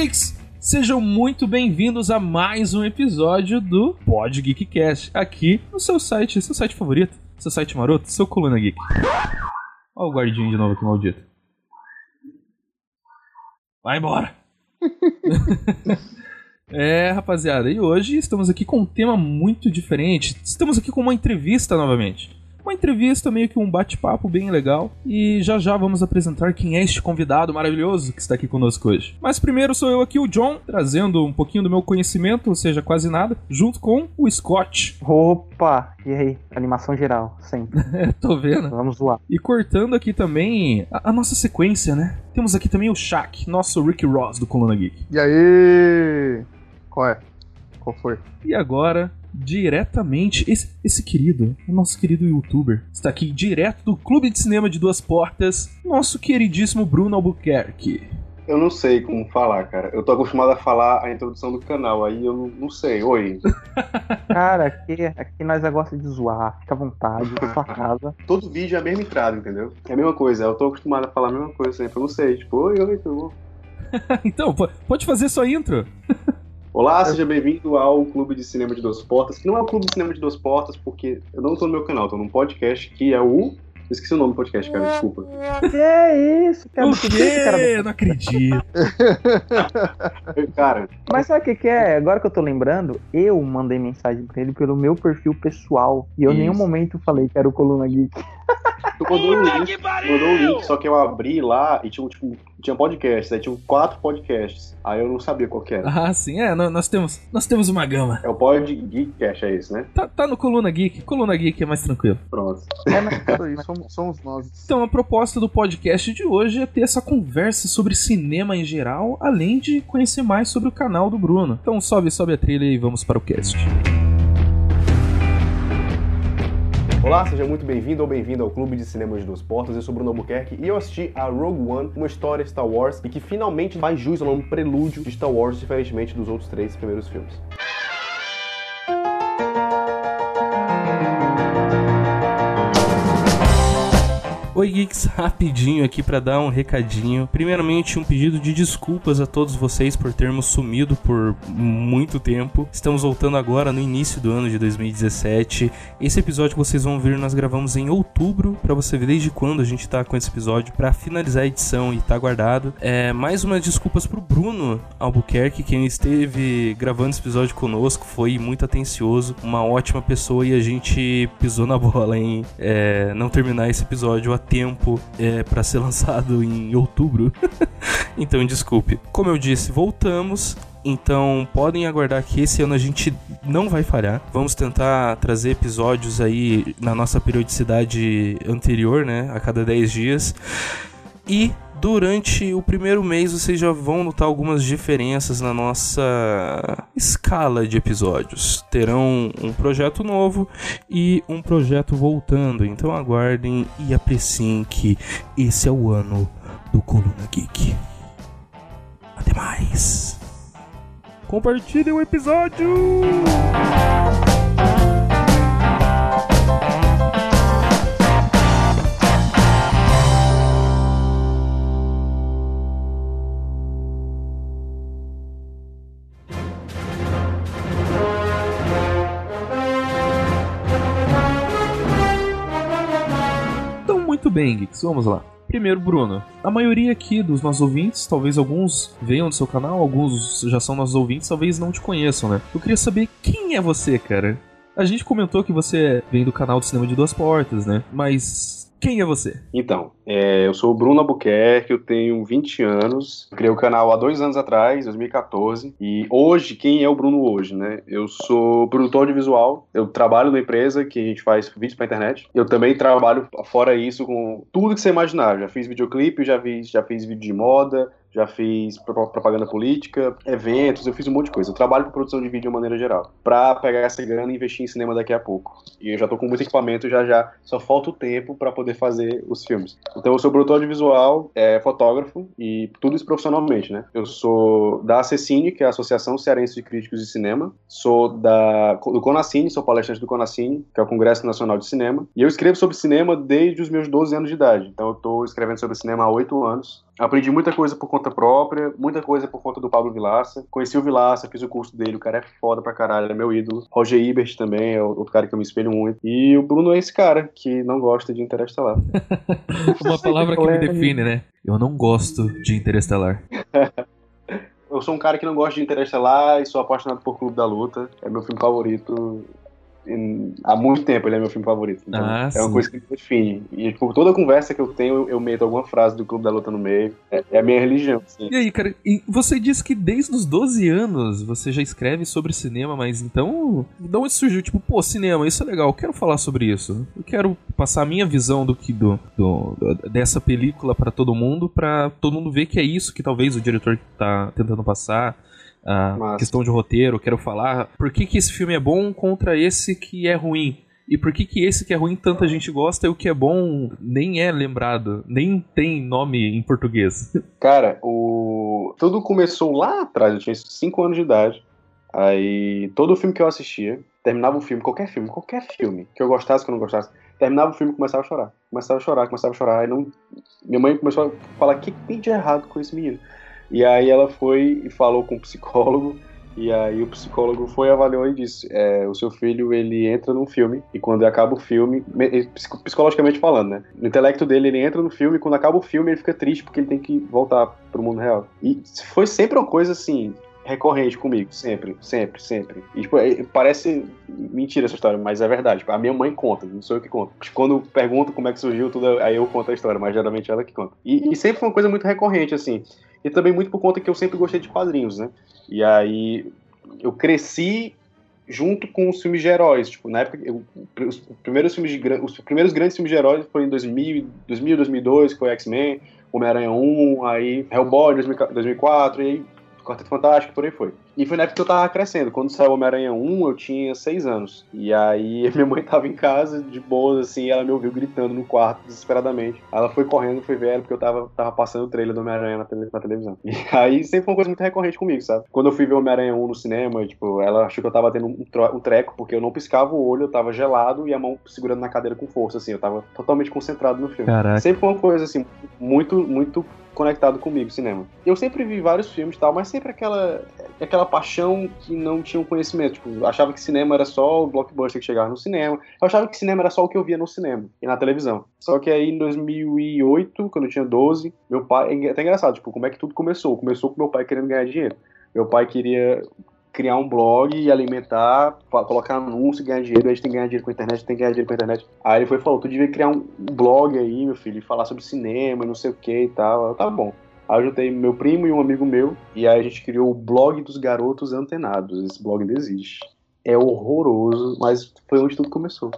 Geeks! Sejam muito bem-vindos a mais um episódio do Pod Geekcast, aqui no seu site, seu site favorito, seu site maroto, seu Coluna Geek. Olha o guardinho de novo aqui, maldito. Vai embora! é, rapaziada, e hoje estamos aqui com um tema muito diferente. Estamos aqui com uma entrevista novamente uma entrevista, meio que um bate-papo bem legal. E já já vamos apresentar quem é este convidado maravilhoso que está aqui conosco hoje. Mas primeiro sou eu aqui, o John, trazendo um pouquinho do meu conhecimento, ou seja, quase nada, junto com o Scott. Opa! E aí? Animação geral, sempre. é, tô vendo. Vamos zoar. E cortando aqui também a, a, nossa sequência, né? Temos aqui também o Shaq, nosso Rick Ross do Coluna Geek. E aí? Qual é? Qual foi? E agora, diretamente. Esse, esse querido, o nosso querido youtuber, está aqui direto do Clube de Cinema de Duas Portas, nosso queridíssimo Bruno Albuquerque. Eu não sei como falar, cara. Eu tô acostumado a falar a introdução do canal, aí eu não, não sei. Oi. cara, aqui, aqui nós é gosta de zoar, fica à vontade, na sua casa. Todo vídeo é a mesma entrada, entendeu? É a mesma coisa. Eu tô acostumado a falar a mesma coisa sempre. Eu não sei. Tipo, oi, oi, tudo bom? então, pode fazer sua intro. Olá, seja bem-vindo ao Clube de Cinema de Duas Portas, que não é o Clube de Cinema de Duas Portas, porque eu não estou no meu canal, estou num podcast que é o. Eu esqueci o nome do podcast, cara, desculpa. Que é isso, cara? O quê? Cara... Eu não acredito. cara. Mas sabe o que, que é? Agora que eu tô lembrando, eu mandei mensagem pra ele pelo meu perfil pessoal. E eu em nenhum momento falei que era o Coluna Geek. Tu mandou o link, mandou o link, só que eu abri lá e tinha, tipo, tinha podcast, aí tinha quatro podcasts. Aí eu não sabia qual que era. Ah, sim, é, nós temos, nós temos uma gama. É o Pod Geekcast, é isso, né? Tá, tá no Coluna Geek, Coluna Geek é mais tranquilo. Pronto. É, mas isso somos, somos nós. Então, a proposta do podcast de hoje é ter essa conversa sobre cinema em geral, além de conhecer mais sobre o canal do Bruno. Então sobe, sobe a trilha e vamos para o cast. Olá, seja muito bem-vindo ou bem-vindo ao Clube de Cinema de Duas Portas. Eu sou Bruno Albuquerque e eu assisti a Rogue One, uma história Star Wars e que finalmente faz jus ao nome prelúdio de Star Wars, diferentemente dos outros três primeiros filmes. Oi Geeks, rapidinho aqui para dar um recadinho. Primeiramente, um pedido de desculpas a todos vocês por termos sumido por muito tempo. Estamos voltando agora no início do ano de 2017. Esse episódio que vocês vão ver nós gravamos em outubro, para você ver desde quando a gente tá com esse episódio para finalizar a edição e tá guardado. É, mais umas desculpas pro Bruno Albuquerque, quem esteve gravando esse episódio conosco, foi muito atencioso, uma ótima pessoa e a gente pisou na bola em é, não terminar esse episódio até tempo é, para ser lançado em outubro. então, desculpe. Como eu disse, voltamos. Então podem aguardar que esse ano a gente não vai falhar. Vamos tentar trazer episódios aí na nossa periodicidade anterior, né? A cada 10 dias. E durante o primeiro mês vocês já vão notar algumas diferenças na nossa escala de episódios. Terão um projeto novo e um projeto voltando. Então aguardem e apreciem que esse é o ano do Coluna Geek. Até mais. Compartilhe o episódio! Geeks, vamos lá. Primeiro, Bruno, a maioria aqui dos nossos ouvintes, talvez alguns venham do seu canal, alguns já são nossos ouvintes, talvez não te conheçam, né? Eu queria saber quem é você, cara. A gente comentou que você vem do canal do Cinema de Duas Portas, né? Mas quem é você? Então, é, eu sou o Bruno Albuquerque, eu tenho 20 anos, criei o canal há dois anos atrás, 2014, e hoje, quem é o Bruno hoje, né? Eu sou produtor de visual, eu trabalho numa empresa que a gente faz vídeos pra internet, eu também trabalho, fora isso, com tudo que você imaginar, já fiz videoclipe, já fiz, já fiz vídeo de moda, já fiz propaganda política, eventos, eu fiz um monte de coisa. Eu trabalho com produção de vídeo de uma maneira geral, pra pegar essa grana e investir em cinema daqui a pouco. E eu já tô com muito equipamento, já já, só falta o tempo para poder fazer os filmes. Então eu sou produtor de visual, é, fotógrafo e tudo isso profissionalmente, né? Eu sou da Acessine, que é a Associação Cearense de Críticos de Cinema, sou da, do Conacine, sou palestrante do Conacine, que é o Congresso Nacional de Cinema, e eu escrevo sobre cinema desde os meus 12 anos de idade. Então eu tô escrevendo sobre cinema há 8 anos Aprendi muita coisa por conta própria, muita coisa por conta do Pablo Vilaça. Conheci o Vilaça, fiz o curso dele, o cara é foda pra caralho, ele é meu ídolo. Roger Ebert também é outro cara que eu me espelho muito. E o Bruno é esse cara que não gosta de Interestelar. Uma palavra que me define, né? Eu não gosto de Interestelar. eu sou um cara que não gosta de Interestelar e sou apaixonado por Clube da Luta. É meu filme favorito há muito tempo ele é meu filme favorito. Então ah, é sim. uma coisa que me define. E tipo, toda conversa que eu tenho, eu meto alguma frase do Clube da Luta no meio. É, é a minha religião. Assim. E aí, cara, e você disse que desde os 12 anos você já escreve sobre cinema, mas então. De onde surgiu? Tipo, pô, cinema, isso é legal, eu quero falar sobre isso. Eu quero passar a minha visão do que do, do dessa película para todo mundo, para todo mundo ver que é isso que talvez o diretor tá tentando passar a questão de roteiro, quero falar por que, que esse filme é bom contra esse que é ruim. E por que, que esse que é ruim tanta gente gosta e o que é bom nem é lembrado, nem tem nome em português? Cara, o tudo começou lá atrás, eu tinha 5 anos de idade. Aí todo filme que eu assistia, terminava o filme, qualquer filme, qualquer filme, que eu gostasse, que eu não gostasse, terminava o filme e começava a chorar. Começava a chorar, começava a chorar. Aí não... Minha mãe começou a falar: o que, que tem de errado com esse menino? E aí ela foi e falou com o psicólogo, e aí o psicólogo foi, avaliou e disse: é, o seu filho ele entra num filme, e quando acaba o filme, psicologicamente falando, né? No intelecto dele, ele entra no filme, e quando acaba o filme, ele fica triste porque ele tem que voltar pro mundo real. E foi sempre uma coisa assim, recorrente comigo, sempre, sempre, sempre. E, tipo, é, parece mentira essa história, mas é verdade. A minha mãe conta, não sou eu que conto. Quando pergunto como é que surgiu tudo, aí eu conto a história, mas geralmente é ela que conta. E, e sempre foi uma coisa muito recorrente, assim e também muito por conta que eu sempre gostei de quadrinhos, né? E aí eu cresci junto com os filmes de heróis. Tipo, na época, eu, os primeiros filmes de os primeiros grandes filmes de heróis foram em 2000, 2000 2002, que foi X-Men, Homem-Aranha 1, aí Hellboy 2004, e aí Quarteto Fantástico, por aí foi. E foi na época que eu tava crescendo. Quando saiu Homem-Aranha 1, eu tinha 6 anos. E aí minha mãe tava em casa, de boas, assim, e ela me ouviu gritando no quarto, desesperadamente. Ela foi correndo, foi ver ela, porque eu tava, tava passando o trailer do Homem-Aranha na, tele, na, televisão. E aí sempre foi uma coisa muito recorrente comigo, sabe? Quando eu fui ver Homem-Aranha 1 no cinema, tipo, ela achou que eu tava tendo um, um treco, porque eu não piscava o olho, eu tava gelado e a mão segurando na cadeira com força, assim. Eu tava totalmente concentrado no filme. Caraca. Sempre foi uma coisa, assim, muito, muito conectado comigo, cinema. Eu sempre vi vários filmes e tal, mas sempre aquela, aquela paixão que não tinha um conhecimento. Tipo, achava que cinema era só o blockbuster que chegava no cinema. Eu achava que cinema era só o que eu via no cinema e na televisão. Só que aí em 2008, quando eu tinha 12, meu pai. É até engraçado, tipo, como é que tudo começou? Começou com meu pai querendo ganhar dinheiro. Meu pai queria criar um blog e alimentar, colocar anúncio ganhar dinheiro. A gente tem que ganhar dinheiro com a internet, tem que ganhar dinheiro com a internet. Aí ele foi e falou: Tu devia criar um blog aí, meu filho, e falar sobre cinema e não sei o que e tal. Eu, tá bom. Aí eu juntei meu primo e um amigo meu, e aí a gente criou o blog dos garotos antenados. Esse blog ainda existe. É horroroso, mas foi onde tudo começou.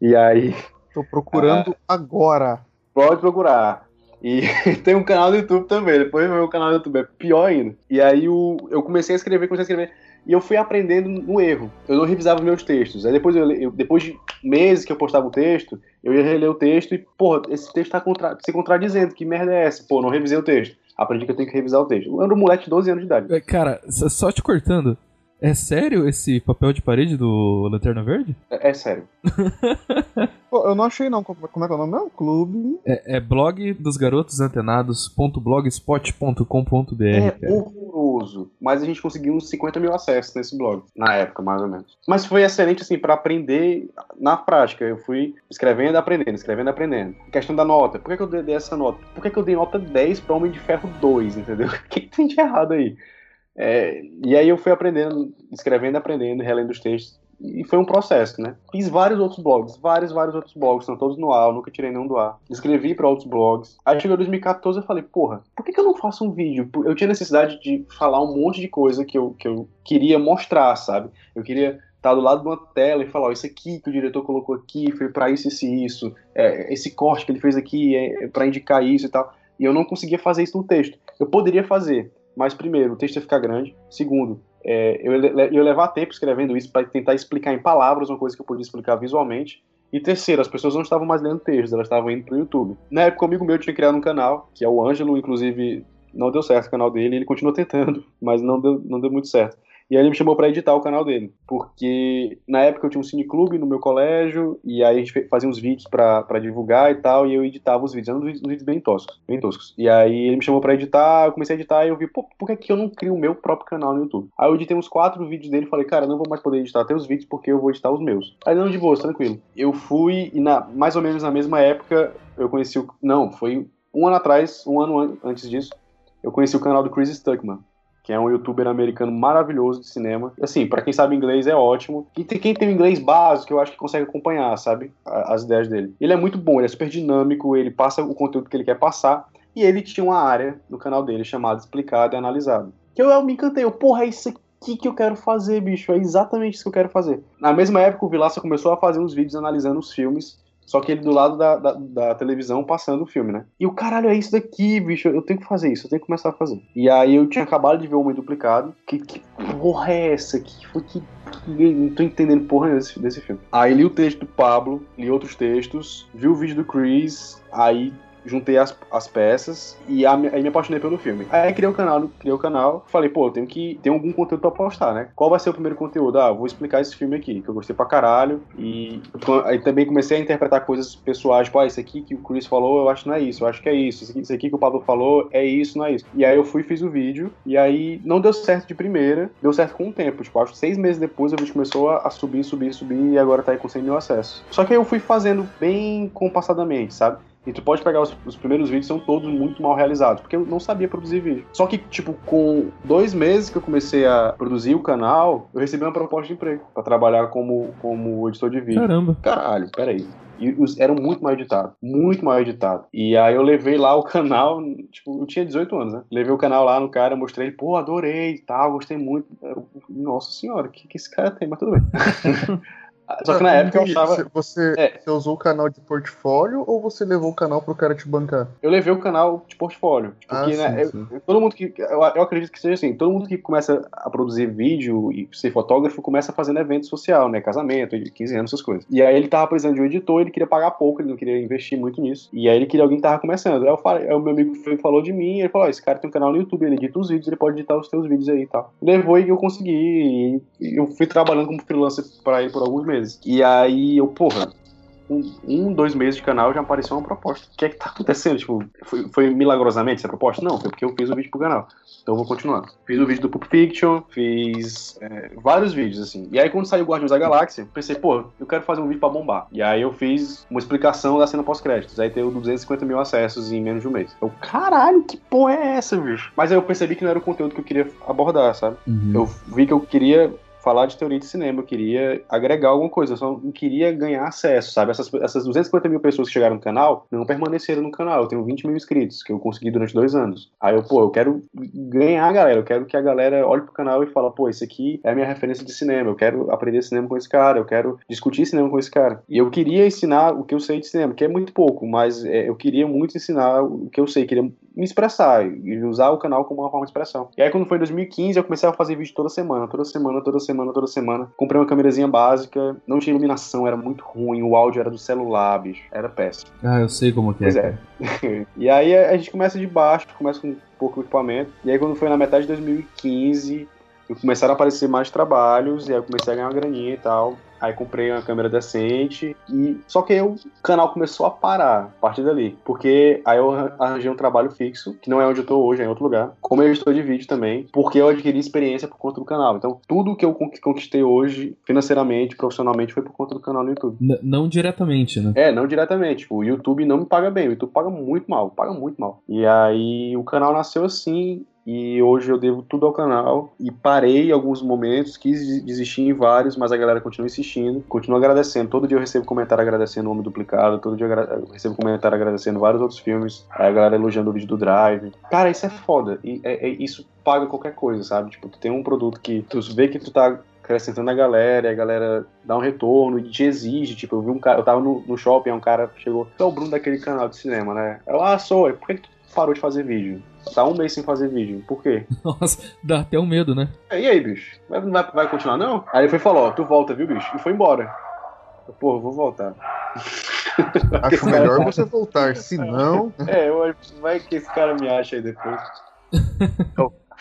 E aí. Tô procurando ah, agora. Pode procurar. E tem um canal do YouTube também. Depois meu canal do YouTube é pior ainda. E aí o, eu comecei a escrever, comecei a escrever. E eu fui aprendendo no erro. Eu não revisava meus textos. Aí depois, eu, eu, depois de meses que eu postava o texto, eu ia reler o texto e, pô, esse texto tá contra, se contradizendo. Que merda é essa? Pô, não revisei o texto. Aprendi que eu tenho que revisar o texto. Eu era um moleque de 12 anos de idade. É, cara, só te cortando. É sério esse papel de parede do Lanterna Verde? É, é sério. Pô, eu não achei não. Como é que é o nome? É um clube. É, é blog dos garotos antenados.blogspot.com.br. É horroroso. Mas a gente conseguiu uns 50 mil acessos nesse blog. Na época, mais ou menos. Mas foi excelente, assim, para aprender na prática. Eu fui escrevendo e aprendendo, escrevendo e aprendendo. A questão da nota. Por que, que eu dei essa nota? Por que, que eu dei nota 10 pra Homem de Ferro 2, entendeu? O que, que tem de errado aí? É, e aí eu fui aprendendo, escrevendo, aprendendo, relendo os textos. E foi um processo, né? Fiz vários outros blogs, vários, vários outros blogs, estão todos no ar, nunca tirei nenhum do ar. Escrevi para outros blogs. Aí chegou 2014 eu falei, porra, por que, que eu não faço um vídeo? Eu tinha necessidade de falar um monte de coisa que eu, que eu queria mostrar, sabe? Eu queria estar do lado de uma tela e falar, ó, isso aqui que o diretor colocou aqui foi para isso, isso e isso. É, esse corte que ele fez aqui é, é para indicar isso e tal. E eu não conseguia fazer isso no texto. Eu poderia fazer, mas, primeiro, o texto ia ficar grande. Segundo, é, eu ia levar tempo escrevendo isso para tentar explicar em palavras uma coisa que eu podia explicar visualmente. E terceiro, as pessoas não estavam mais lendo textos, elas estavam indo para o YouTube. Na época, um amigo meu tinha criado um canal, que é o Ângelo, inclusive não deu certo o canal dele, ele continua tentando, mas não deu, não deu muito certo. E aí ele me chamou para editar o canal dele, porque na época eu tinha um cineclube no meu colégio, e aí a gente fazia uns vídeos para divulgar e tal, e eu editava os vídeos, eram uns vídeos bem toscos, bem toscos. E aí ele me chamou para editar, eu comecei a editar e eu vi, pô, por que, que eu não crio o meu próprio canal no YouTube? Aí eu editei uns quatro vídeos dele e falei, cara, não vou mais poder editar teus vídeos porque eu vou editar os meus. Aí não, de boa, tranquilo. Eu fui, e na, mais ou menos na mesma época, eu conheci o. Não, foi um ano atrás, um ano an antes disso, eu conheci o canal do Chris Stuckman que é um youtuber americano maravilhoso de cinema. Assim, para quem sabe inglês é ótimo. E tem quem tem inglês básico, eu acho que consegue acompanhar, sabe? As ideias dele. Ele é muito bom, ele é super dinâmico, ele passa o conteúdo que ele quer passar. E ele tinha uma área no canal dele chamada Explicado e Analisado. Que eu, eu me encantei, eu, porra, é isso aqui que eu quero fazer, bicho. É exatamente isso que eu quero fazer. Na mesma época, o Vilaça começou a fazer uns vídeos analisando os filmes só que ele do lado da, da, da, televisão passando o filme, né? E o caralho, é isso daqui, bicho. Eu tenho que fazer isso, eu tenho que começar a fazer. E aí eu tinha acabado de ver o Homem Duplicado. Que, que porra é essa? Que foi que. não tô entendendo porra desse, desse filme. Aí li o texto do Pablo, li outros textos, vi o vídeo do Chris, aí juntei as, as peças e a, aí me apaixonei pelo filme. Aí criei o canal, criei o canal, falei, pô, eu tenho que ter algum conteúdo pra postar, né? Qual vai ser o primeiro conteúdo? Ah, vou explicar esse filme aqui, que eu gostei pra caralho. E aí também comecei a interpretar coisas pessoais, tipo, ah, isso aqui que o Chris falou, eu acho que não é isso, eu acho que é isso. Isso aqui, isso aqui que o Pablo falou, é isso, não é isso. E aí eu fui fiz o vídeo, e aí não deu certo de primeira, deu certo com o tempo. Tipo, acho que seis meses depois o vídeo começou a, subir, subir, subir, e agora tá aí com 100 mil acessos. Só que aí eu fui fazendo bem compassadamente, sabe? E tu pode pegar os, os, primeiros vídeos, são todos muito mal realizados, porque eu não sabia produzir vídeo. Só que, tipo, com dois meses que eu comecei a produzir o canal, eu recebi uma proposta de emprego para trabalhar como, como editor de vídeo. Caramba. Caralho, peraí. E os, eram muito mal editados, muito mal editado. E aí eu levei lá o canal, tipo, eu tinha 18 anos, né? Levei o canal lá no cara, mostrei, pô, adorei e tal, gostei muito. Nossa senhora, o que, que esse cara tem? Mas tudo bem. Só que na época eu achava. Você, é. você usou o canal de portfólio ou você levou o canal pro cara te bancar? Eu levei o canal de portfólio. Porque, ah, né, sim, eu, todo mundo que. Eu, eu, acredito que seja assim, todo mundo que começa a produzir vídeo e ser fotógrafo começa fazendo evento social, né? Casamento, de 15 anos, essas coisas. E aí ele tava precisando de um editor, ele queria pagar pouco, ele não queria investir muito nisso. E aí ele queria alguém que tava começando. Aí, eu falei, aí o meu amigo falou de mim, ele falou: oh, esse cara tem um canal no YouTube, ele edita os vídeos, ele pode editar os teus vídeos aí e tal. Levou e eu consegui. E eu fui trabalhando como freelancer pra ele por alguns meses. E aí eu, porra, um, dois meses de canal já apareceu uma proposta. O que é que tá acontecendo? Tipo, foi, foi milagrosamente essa proposta? Não, foi porque eu fiz o vídeo pro canal. Então eu vou continuar. Fiz o vídeo do Pulp Fiction, fiz é, vários vídeos, assim. E aí quando saiu Guardiões da Galáxia, pensei, pô, eu quero fazer um vídeo pra bombar. E aí eu fiz uma explicação da cena pós-créditos. Aí teve 250 mil acessos em menos de um mês. Eu, caralho, que porra é essa, bicho? Mas aí eu percebi que não era o conteúdo que eu queria abordar, sabe? Uhum. Eu vi que eu queria falar de teoria de cinema, eu queria agregar alguma coisa, eu só queria ganhar acesso, sabe? Essas, essas 250 mil pessoas que chegaram no canal não permaneceram no canal. Eu tenho 20 mil inscritos, que eu consegui durante dois anos. Aí eu, pô, eu quero ganhar a galera, eu quero que a galera olhe pro canal e fale, pô, esse aqui é a minha referência de cinema, eu quero aprender cinema com esse cara, eu quero discutir cinema com esse cara. E eu queria ensinar o que eu sei de cinema, que é muito pouco, mas é, eu queria muito ensinar o que eu sei, queria me expressar e usar o canal como uma forma de expressão. E aí quando foi em 2015, eu comecei a fazer vídeo toda semana, toda semana, toda semana, toda semana. Comprei uma câmerazinha básica, não tinha iluminação, era muito ruim, o áudio era do celular, bicho, era péssimo. Ah, eu sei como que é. Pois é. e aí a gente começa de baixo, começa com pouco equipamento. E aí quando foi na metade de 2015, começaram a aparecer mais trabalhos, e aí eu comecei a ganhar uma graninha e tal. Aí comprei uma câmera decente e só que aí o canal começou a parar a partir dali, porque aí eu arranjei um trabalho fixo, que não é onde eu tô hoje, é em outro lugar, como editor de vídeo também, porque eu adquiri experiência por conta do canal. Então, tudo que eu conquistei hoje, financeiramente, profissionalmente, foi por conta do canal no YouTube. N não diretamente, né? É, não diretamente. O YouTube não me paga bem, o YouTube paga muito mal, paga muito mal. E aí o canal nasceu assim, e hoje eu devo tudo ao canal e parei alguns momentos, quis desistir em vários, mas a galera continua insistindo, continua agradecendo. Todo dia eu recebo comentário agradecendo o Homem Duplicado, todo dia eu recebo comentário agradecendo vários outros filmes, aí a galera elogiando o vídeo do Drive. Cara, isso é foda, e é, é, isso paga qualquer coisa, sabe? Tipo, tu tem um produto que tu vê que tu tá acrescentando a galera, e a galera dá um retorno e te exige. Tipo, eu vi um cara, eu tava no, no shopping, um cara chegou, tu é o Bruno daquele canal de cinema, né? Eu, ah, sou, por que tu parou de fazer vídeo? Tá um mês sem fazer vídeo. Por quê? Nossa, dá até um medo, né? É, e aí, bicho? Vai, vai, vai continuar, não? Aí ele foi e falou, ó, tu volta, viu, bicho? E foi embora. Porra, vou voltar. Acho melhor você voltar, se não... É, vai que esse cara me acha aí depois.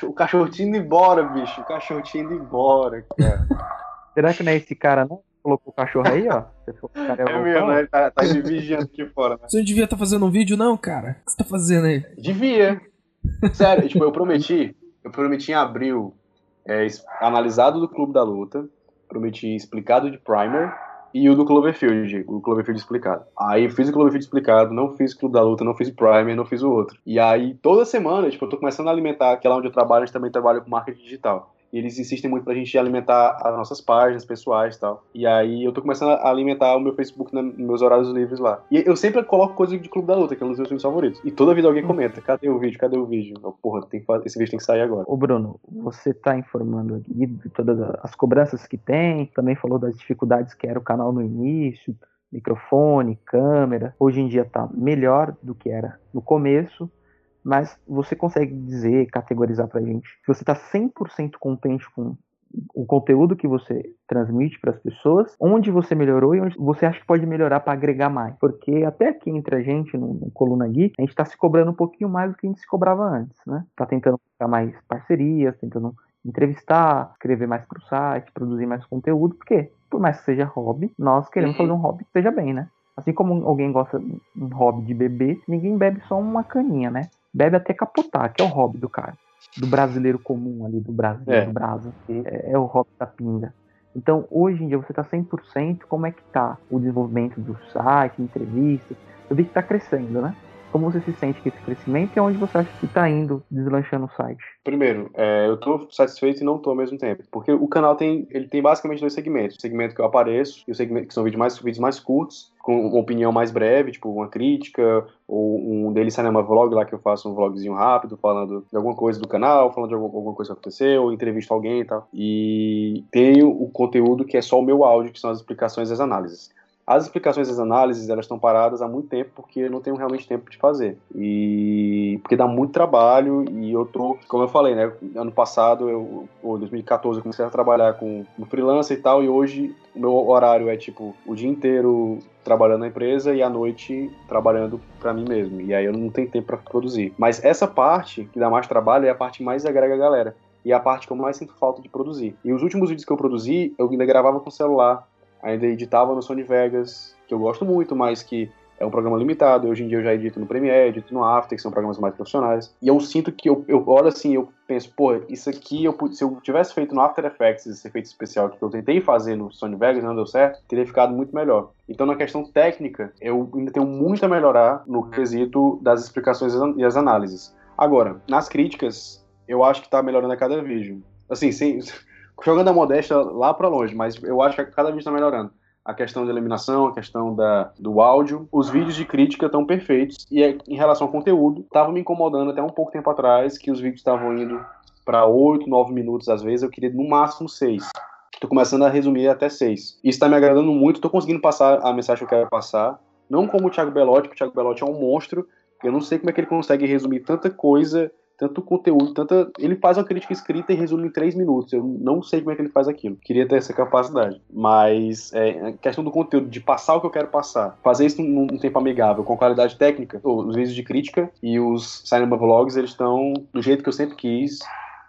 o cachorro tinha indo embora, bicho. O cachorro tinha indo embora, cara. Será que não é esse cara, não? Colocou o cachorro aí, ó. Cara É mesmo, né? Ele tá, tá me vigiando aqui fora, né? Você não devia estar fazendo um vídeo, não, cara? O que você tá fazendo aí? Devia. Sério, tipo, eu prometi, eu prometi em abril é, analisado do Clube da Luta, prometi explicado de Primer e o do Cloverfield, o Cloverfield explicado. Aí eu fiz o Cloverfield explicado, não fiz o Clube da Luta, não fiz o Primer, não fiz o outro. E aí toda semana, tipo, eu tô começando a alimentar, que é lá onde eu trabalho, a gente também trabalha com marketing digital. E eles insistem muito pra gente alimentar as nossas páginas pessoais e tal. E aí eu tô começando a alimentar o meu Facebook nos meus horários livres lá. E eu sempre coloco coisa de Clube da Luta, que é um dos meus filmes favoritos. E toda vida alguém comenta, cadê o vídeo, cadê o vídeo? Eu, Porra, tem que esse vídeo tem que sair agora. Ô Bruno, você tá informando aqui de todas as cobranças que tem, também falou das dificuldades que era o canal no início, microfone, câmera. Hoje em dia tá melhor do que era no começo, mas você consegue dizer, categorizar pra gente, se você tá 100% contente com o conteúdo que você transmite para as pessoas, onde você melhorou e onde você acha que pode melhorar para agregar mais. Porque até aqui entre a gente, no, no Coluna Geek, a gente está se cobrando um pouquinho mais do que a gente se cobrava antes, né? Tá tentando buscar mais parcerias, tentando entrevistar, escrever mais para o site, produzir mais conteúdo, porque por mais que seja hobby, nós queremos Uhum. fazer um hobby que seja bem, né? Assim como alguém gosta de um hobby de beber, ninguém bebe só uma caninha, né? Bebe até capotar, que é o hobby do cara. Do brasileiro comum ali, do Brasil, É. do Brasa. É, é o hobby da pinga. Então, hoje em dia, você tá 100%, como é que tá o desenvolvimento do site, entrevistas? Eu vi que tá crescendo, né? Como você se sente com esse crescimento e aonde você acha que tá indo deslanchando o site? Primeiro, é, eu tô satisfeito e não tô ao mesmo tempo. Porque o canal tem, ele tem basicamente dois segmentos. O segmento que eu apareço e o segmento que são vídeos mais, vídeos mais curtos, com uma opinião mais breve, tipo uma crítica, ou um Daily Cinema Vlog lá que eu faço um vlogzinho rápido, falando de alguma coisa do canal, falando de alguma, coisa que aconteceu, ou entrevisto alguém e tal. E tenho o conteúdo que é só o meu áudio, que são as explicações e as análises. As explicações as análises, elas estão paradas há muito tempo porque eu não tenho realmente tempo de fazer. E porque dá muito trabalho e eu tô, como eu falei, né, ano passado, eu, ou 2014, eu comecei a trabalhar com freelancer e tal, e hoje o meu horário é tipo o dia inteiro trabalhando na empresa e à noite trabalhando para mim mesmo. E aí eu não tenho tempo para produzir. Mas essa parte que dá mais trabalho é a parte que mais agrega a galera. E é a parte que eu mais sinto falta de produzir. E os últimos vídeos que eu produzi, eu ainda gravava com celular, ainda editava no Sony Vegas, que eu gosto muito, mas que é um programa limitado. Hoje em dia eu já edito no Premiere, edito no After, que são programas mais profissionais. E eu sinto que eu, eu olho assim, eu penso, pô, isso aqui, eu, se eu tivesse feito no After Effects esse efeito especial que eu tentei fazer no Sony Vegas, não deu certo, teria ficado muito melhor. Então, na questão técnica, eu ainda tenho muito a melhorar no quesito das explicações e as- e as análises. Agora, nas críticas, eu acho que tá melhorando a cada vídeo. Assim, sem, jogando a modéstia lá pra longe, mas eu acho que cada vídeo tá melhorando a questão da eliminação, a questão da, do áudio. Os vídeos de crítica estão perfeitos. E é- em relação ao conteúdo, estava me incomodando até um pouco tempo atrás que os vídeos estavam indo para 8, 9 minutos às vezes. Eu queria no máximo 6. Tô começando a resumir até 6. Isso tá me agradando muito. Tô conseguindo passar a mensagem que eu quero passar. Não como o Thiago Belotti, porque o Thiago Belotti é um monstro. Eu não sei como é que ele consegue resumir tanta coisa tanto conteúdo, tanta. Ele faz uma crítica escrita e resume em três minutos. Eu não sei como é que ele faz aquilo. Queria ter essa capacidade. Mas é, questão do conteúdo, de passar o que eu quero passar, fazer isso num, num tempo amigável, com qualidade técnica, os vídeos de crítica e os Cinema Vlogs, eles estão do jeito que eu sempre quis.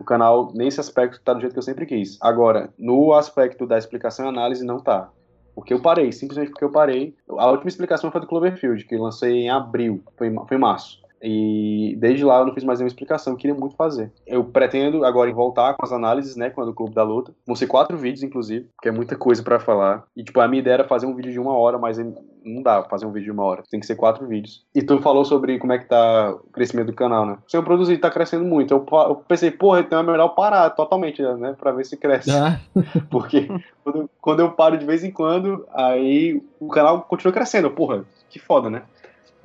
O canal, nesse aspecto, tá do jeito que eu sempre quis. Agora, no aspecto da explicação e análise, não tá. Porque eu parei, simplesmente porque eu parei. A última explicação foi do Cloverfield, que lancei em abril, foi, foi março. E desde lá eu não fiz mais nenhuma explicação, eu queria muito fazer. Eu pretendo agora voltar com as análises, né, com a do Clube da Luta. Vão ser quatro vídeos, inclusive, porque é muita coisa pra falar. E, tipo, a minha ideia era fazer um vídeo de uma hora, mas não dá pra fazer um vídeo de uma hora. Tem que ser quatro vídeos. E tu falou sobre como é que tá o crescimento do canal, né? Se eu produzir, tá crescendo muito. Eu, eu pensei, porra, então é melhor parar totalmente, né, pra ver se cresce. Ah, Porque quando, quando eu paro de vez em quando, aí o canal continua crescendo. Porra, que foda, né?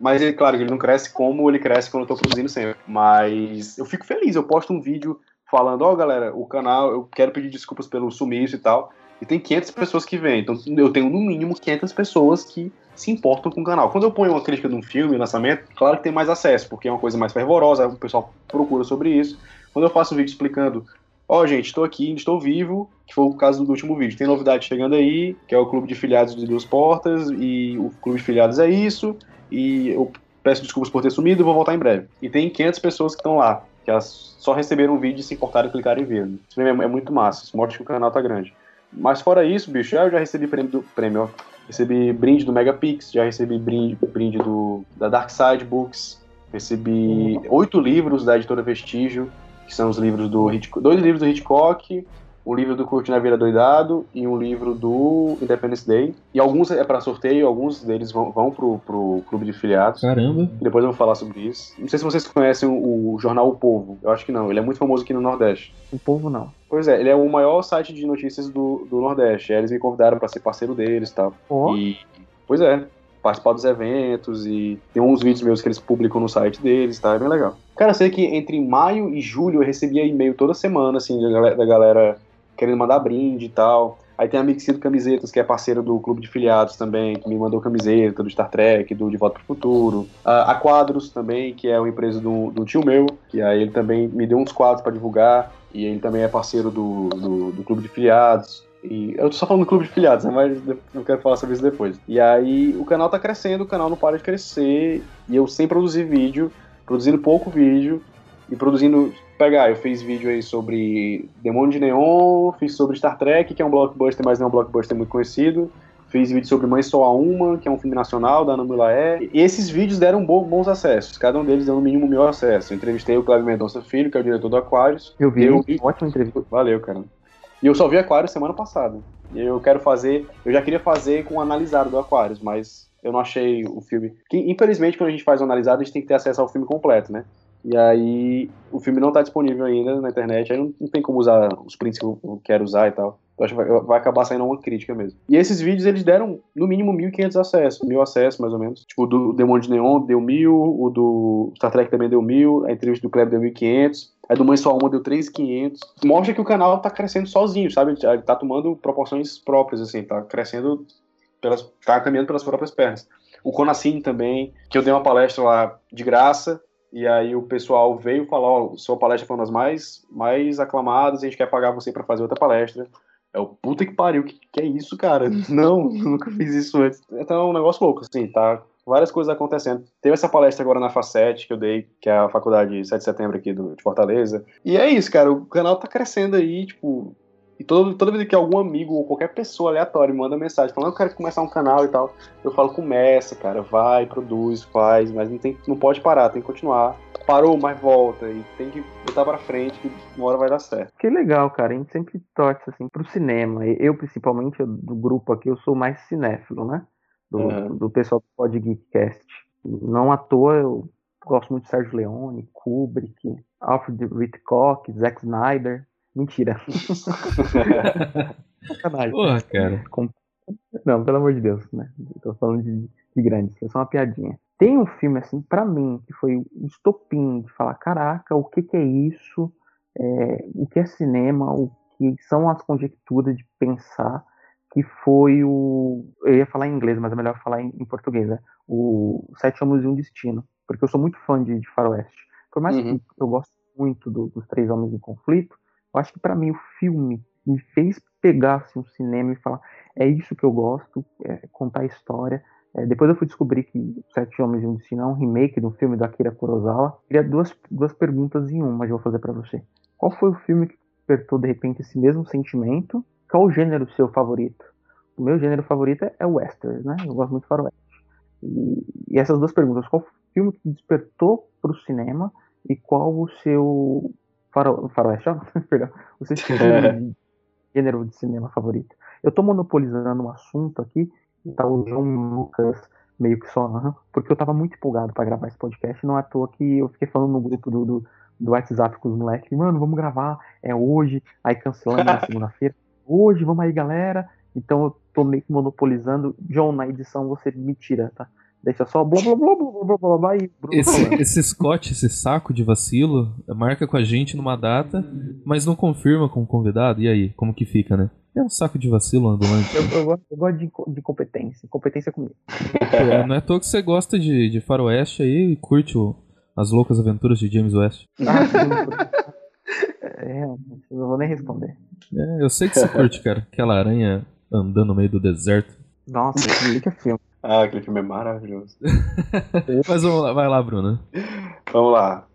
Mas é claro ele não cresce como ele cresce quando eu tô produzindo sempre. Mas eu fico feliz, eu posto um vídeo falando, ó galera, o canal, eu quero pedir desculpas pelo sumiço e tal. E tem 500 pessoas que vêm. Então eu tenho no mínimo 500 pessoas que se importam com o canal. Quando eu ponho uma crítica de um filme, lançamento, claro que tem mais acesso, porque é uma coisa mais fervorosa, o pessoal procura sobre isso. Quando eu faço um vídeo explicando Ó, gente, estou aqui, estou vivo, que foi o caso do último vídeo. Tem novidade chegando aí, que é o Clube de Filiados de Duas Portas, e o Clube de Filiados é isso, e eu peço desculpas por ter sumido e vou voltar em breve. E tem 500 pessoas que estão lá. que elas só receberam um vídeo e se importaram em clicar em ver. Isso é, é muito massa, isso mostra que o canal tá grande. Mas fora isso, bicho, eu já recebi prêmio do prêmio, ó. Recebi brinde do Megapix, já recebi brinde, brinde do da Dark Side Books, recebi oito livros da editora Vestígio, que são os livros do Hitchcock, dois livros do Hitchcock, um livro do Curte na Vila Doidado e um livro do Independence Day. E alguns é para sorteio, alguns deles vão, vão pro, pro clube de filiados. Caramba. Depois eu vou falar sobre isso. Não sei se vocês conhecem o, o jornal O Povo. Eu acho que não. Ele é muito famoso aqui no Nordeste. O povo não. Pois é, ele é o maior site de notícias do, do Nordeste. Aí eles me convidaram para ser parceiro deles e tal. Ó. E, pois é, participar dos eventos e tem uns vídeos meus que eles publicam no site deles, tá? É bem legal. Cara, eu sei que entre maio e julho eu recebia e-mail toda semana, assim, da galera querendo mandar brinde e tal. Aí tem a Mixito Camisetas, que é parceiro do clube de filiados também, que me mandou camiseta do Star Trek, do De Volta pro Futuro. Ah, a Quadros também, que é uma empresa do, do tio meu, que aí ele também me deu uns quadros para divulgar, e ele também é parceiro do, do, do clube de filiados. E eu tô só falando do clube de filiados, né? Mas eu quero falar sobre isso depois. E aí o canal tá crescendo, o canal não para de crescer, e eu sem produzir vídeo, produzindo pouco vídeo, e produzindo. Pegar, eu fiz vídeo aí sobre Demônio de Neon, fiz sobre Star Trek, que é um blockbuster, mas não é um blockbuster muito conhecido. Fiz vídeo sobre Mãe Só a Uma, que é um filme nacional da Ana Mulaé. E esses vídeos deram bo- bons acessos. Cada um deles deu no mínimo mil acessos. Eu entrevistei o Cláudio Mendonça Filho, que é o diretor do Aquários. Eu vi, Eu ótima entrevista. Valeu, cara. E eu só vi Aquários semana passada. E eu quero fazer. Eu já queria fazer com o analisado do Aquários, mas eu não achei o filme. Que, infelizmente, quando a gente faz o analisado, a gente tem que ter acesso ao filme completo, né? E aí o filme não tá disponível ainda na internet, aí não, não tem como usar os prints que eu, quero usar e tal. Eu acho que vai, vai acabar saindo uma crítica mesmo. E esses vídeos eles deram no mínimo 1.500 acessos, mil acessos mais ou menos. Tipo, o do Demônio de Neon deu mil, o do Star Trek também deu mil, a entrevista do Kleber deu 1.500. A do Mãe Só Uma deu 3.500. Mostra que o canal tá crescendo sozinho, sabe? Ele tá tomando proporções próprias, assim, tá crescendo, pelas, tá caminhando pelas próprias pernas. O Conacine também, que eu dei uma palestra lá de graça, e aí o pessoal veio falar, ó, sua palestra foi uma das mais, mais aclamadas, a gente quer pagar você para fazer outra palestra. É o puta que pariu, que, que é isso, cara? Não, nunca fiz isso antes. Então é um negócio louco, assim, tá? Várias coisas acontecendo. Teve essa palestra agora na FACET que eu dei, que é a faculdade 7 de setembro aqui do, de Fortaleza. E é isso, cara, o canal tá crescendo aí, tipo. E toda, toda vez que algum amigo ou qualquer pessoa aleatória manda mensagem falando, eu quero começar um canal e tal, eu falo, começa, cara, vai, produz, faz, mas não, tem, não pode parar, tem que continuar. Parou, mas volta, e tem que botar pra frente, que uma hora vai dar certo. Que legal, cara. A gente sempre torce assim pro cinema. Eu, principalmente, eu- do grupo aqui, eu sou mais cinéfilo, né? Do, Uhum. do pessoal do Pod Geekcast. Não à toa eu gosto muito de Sérgio Leone, Kubrick, Alfred Hitchcock, Zack Snyder. Mentira. Sacanagem. Porra, cara. Não, pelo amor de Deus, né? Eu tô falando de, de grandes, é só uma piadinha. Tem um filme, assim, pra mim, que foi um estopim de falar, caraca, o que que é isso? É, o que é cinema? O que são as conjecturas de pensar? Que foi o... Eu ia falar em inglês, mas é melhor falar em, em português, né? O Sete Homens e um Destino. Porque eu sou muito fã de, de faroeste. Por mais Uhum. que eu gosto muito do- dos Três Homens em Conflito, eu acho que pra mim o filme me fez pegar assim, o cinema e falar é isso que eu gosto, é contar história. É, depois eu fui descobrir que Sete Homens e um Destino é um remake de um filme do Akira Kurosawa. Queria duas, duas perguntas em uma, eu vou fazer pra você. Qual foi o filme que despertou de repente esse mesmo sentimento? Qual o gênero seu favorito? O meu gênero favorito é- o western, né? Eu gosto muito de faroeste. E, e essas duas perguntas, qual filme que despertou pro cinema e qual o seu faro, faroeste, ó, perdão, o seu estilo de gênero de cinema favorito? Eu tô monopolizando um assunto aqui, e tá o João Lucas meio que só, porque eu tava muito empolgado pra gravar esse podcast, não é à toa que eu fiquei falando no grupo do, do, do WhatsApp com os moleques, mano, vamos gravar, é hoje, aí cancelando na segunda-feira, hoje, vamos aí galera, então eu tô meio que monopolizando, John, na edição você me tira, tá? Deixa só blá blá blá blá blá blá blá, e... Esse, esse Scott, esse saco de vacilo, marca com a gente numa data, mas não confirma com o convidado. E aí, como que fica, né? É um saco de vacilo ambulante. Eu, eu, gosto, eu gosto de, de competência. Competência comigo. É, não é à toa que você gosta de, de faroeste aí e curte o, as loucas aventuras de James West. Ah, é, eu não vou nem responder. É, eu sei que você curte, cara. Aquela aranha andando no meio do deserto. Nossa, aquele que é filme. Ah, aquele filme é maravilhoso. Mas vamos lá, vai lá, Bruno. Vamos lá.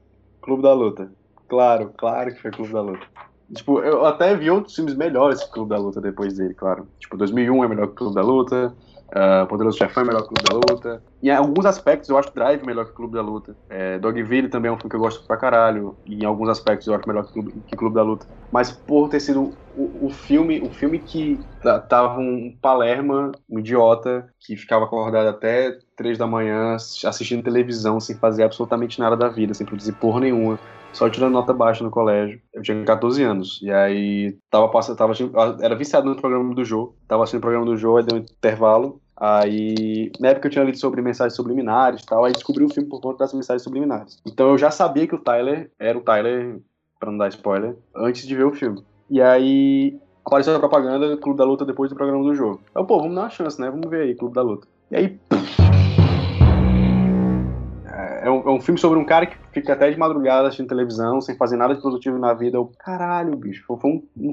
Clube da Luta. Claro, claro que foi Clube da Luta. Tipo, eu até vi outros filmes melhores que Clube da Luta depois dele, claro. Tipo, 2001 é melhor que Clube da Luta, uh, Poderoso Chefão é melhor que Clube da Luta. E em alguns aspectos eu acho Drive melhor que Clube da Luta. É, Dogville também é um filme que eu gosto pra caralho. E em alguns aspectos eu acho melhor que Clube, que Clube da Luta. Mas por ter sido o, o filme o filme que tava um Palerma, um idiota, que ficava acordado até três da manhã assistindo televisão sem fazer absolutamente nada da vida, sem produzir porra nenhuma só tirando nota baixa no colégio. Eu tinha 14 anos. E aí tava passando, tava, era viciado no programa do jogo. Tava assistindo o programa do jogo, aí deu um intervalo. Aí, na época eu tinha lido sobre mensagens subliminares e tal, aí descobri o filme por conta das mensagens subliminares. Então eu já sabia que o Tyler era o Tyler, pra não dar spoiler, antes de ver o filme. E aí apareceu a propaganda Clube da Luta depois do programa do jogo. Eu, pô, vamos dar uma chance, né? Vamos ver aí, Clube da Luta. E aí, é um, é um, filme sobre um cara que fica até de madrugada assistindo televisão, sem fazer nada de produtivo na vida. Eu, caralho, bicho, foi um, um,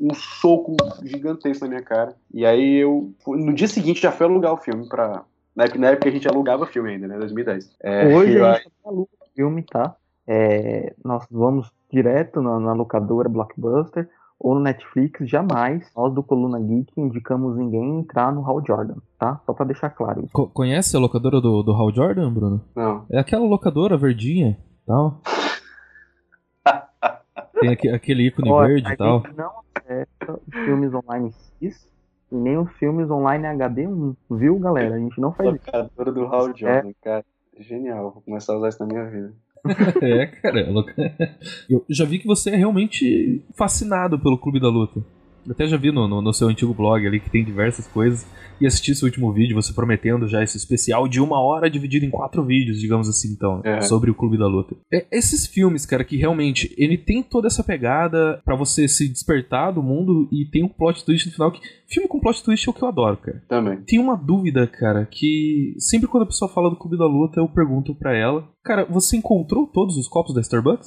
um soco gigantesco na minha cara. E aí eu, no dia seguinte, já fui alugar o filme pra. Na época, na época a gente alugava filme ainda, né? 2010. É, Hoje a gente aluga filme, tá? É, nós vamos direto na, na locadora Blockbuster ou no Netflix, jamais nós do Coluna Geek indicamos ninguém entrar no Hal Jordan, tá? Só pra deixar claro isso. Co conhece a locadora do, do Hal Jordan, Bruno? Não. É aquela locadora verdinha tal. Tem aqui, aquele ícone Olha, verde e tal. não acessa filmes online cis e nem os filmes online HD1, viu, galera? A gente não faz isso. Locadora do Hal Jordan, é. cara. Genial, vou começar a usar isso na minha vida. é, cara. Eu já vi que você é realmente fascinado pelo Clube da Luta. Eu até já vi no, no, no, seu antigo blog ali que tem diversas coisas. E assisti seu último vídeo, você prometendo já esse especial de uma hora dividido em quatro vídeos, digamos assim, então, é. sobre o Clube da Luta. É, esses filmes, cara, que realmente ele tem toda essa pegada para você se despertar do mundo e tem um plot twist no final que. Filme com plot twist é o que eu adoro, cara. Também. Tem uma dúvida, cara, que sempre quando a pessoa fala do Clube da Luta, eu pergunto para ela: Cara, você encontrou todos os copos da Starbucks?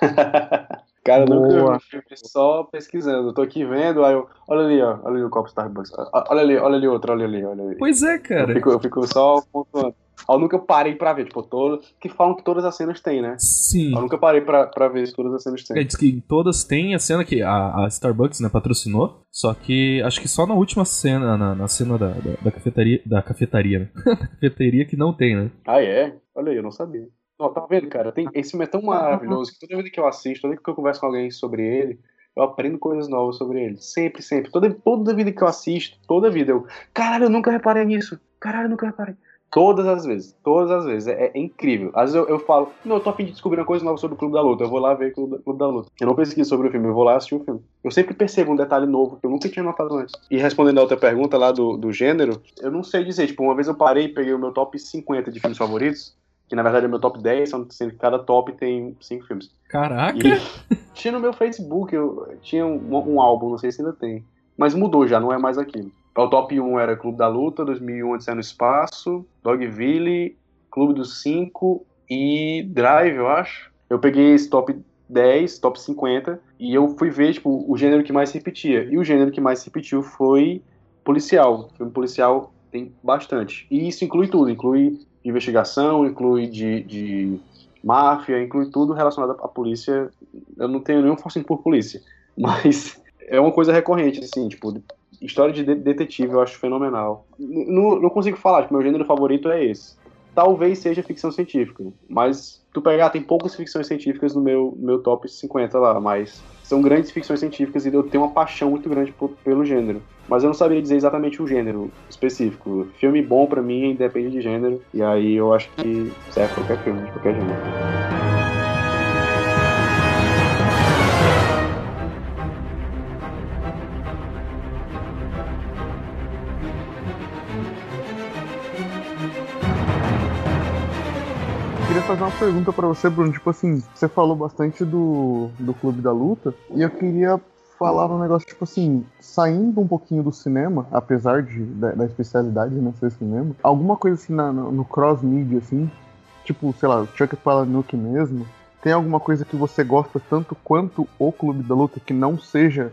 Cara, Boa. nunca vi filme só pesquisando. Eu tô aqui vendo, aí eu. Olha ali, ó. Olha ali o copo Starbucks. Olha ali, olha ali outro, olha ali, olha ali. Pois é, cara. Eu fico, eu fico só pontuando. Eu nunca parei pra ver, tipo, todo, que falam que todas as cenas têm, né? Sim. Eu nunca parei pra, pra ver se todas as cenas têm. É, diz que todas têm a cena que a, a Starbucks, né, patrocinou, só que acho que só na última cena, na, na cena da, da, da cafetaria, da cafetaria, né? da cafeteria que não tem, né? Ah, é? Olha aí, eu não sabia. Ó, tá vendo, cara? Tem, esse filme é tão maravilhoso que toda vez que eu assisto, toda vez que eu converso com alguém sobre ele, eu aprendo coisas novas sobre ele. Sempre, sempre. Toda, toda vida que eu assisto, toda vida eu. Caralho, eu nunca reparei nisso. Caralho, eu nunca reparei. Todas as vezes, todas as vezes. É, é incrível. Às vezes eu, eu, falo, não, eu tô a fim de descobrir uma coisa nova sobre o Clube da Luta. Eu vou lá ver o Clube, Clube da Luta. Eu não pesquiso sobre o filme, eu vou lá assistir o filme. Eu sempre percebo um detalhe novo que eu nunca tinha notado antes. E respondendo a outra pergunta lá do, do gênero, eu não sei dizer. Tipo, uma vez eu parei e peguei o meu top 50 de filmes favoritos que na verdade é meu top 10, sendo que cada top tem cinco filmes. Caraca! E tinha no meu Facebook, eu tinha um, um, álbum, não sei se ainda tem. Mas mudou já, não é mais aquilo. O top 1 era Clube da Luta, 2001 Odisseia no Espaço, Dogville, Clube dos 5 e Drive, eu acho. Eu peguei esse top 10, top 50, e eu fui ver, tipo, o gênero que mais se repetia. E o gênero que mais se repetiu foi policial. Filme policial tem bastante. E isso inclui tudo, inclui investigação, inclui de, de máfia, inclui tudo relacionado à polícia. Eu não tenho nenhum fascínio por polícia, mas é uma coisa recorrente, assim, tipo, história de detetive eu acho fenomenal. Não, não consigo falar, tipo, meu gênero favorito é esse. Talvez seja ficção científica, mas tu pegar, tem poucas ficções científicas no meu, meu top 50 lá, mas são grandes ficções científicas e eu tenho uma paixão muito grande por, pelo gênero. Mas eu não saberia dizer exatamente o gênero específico. Filme bom para mim independe de gênero, e aí eu acho que serve qualquer filme, de qualquer gênero. fazer uma pergunta para você, Bruno. Tipo assim, você falou bastante do, do Clube da Luta, e eu queria falar um negócio, tipo assim, saindo um pouquinho do cinema, apesar de, da, da especialidade de não ser cinema, alguma coisa assim na, no, no cross-media, assim, tipo, sei lá, Chuck Palahniuk mesmo, tem alguma coisa que você gosta tanto quanto o Clube da Luta que não seja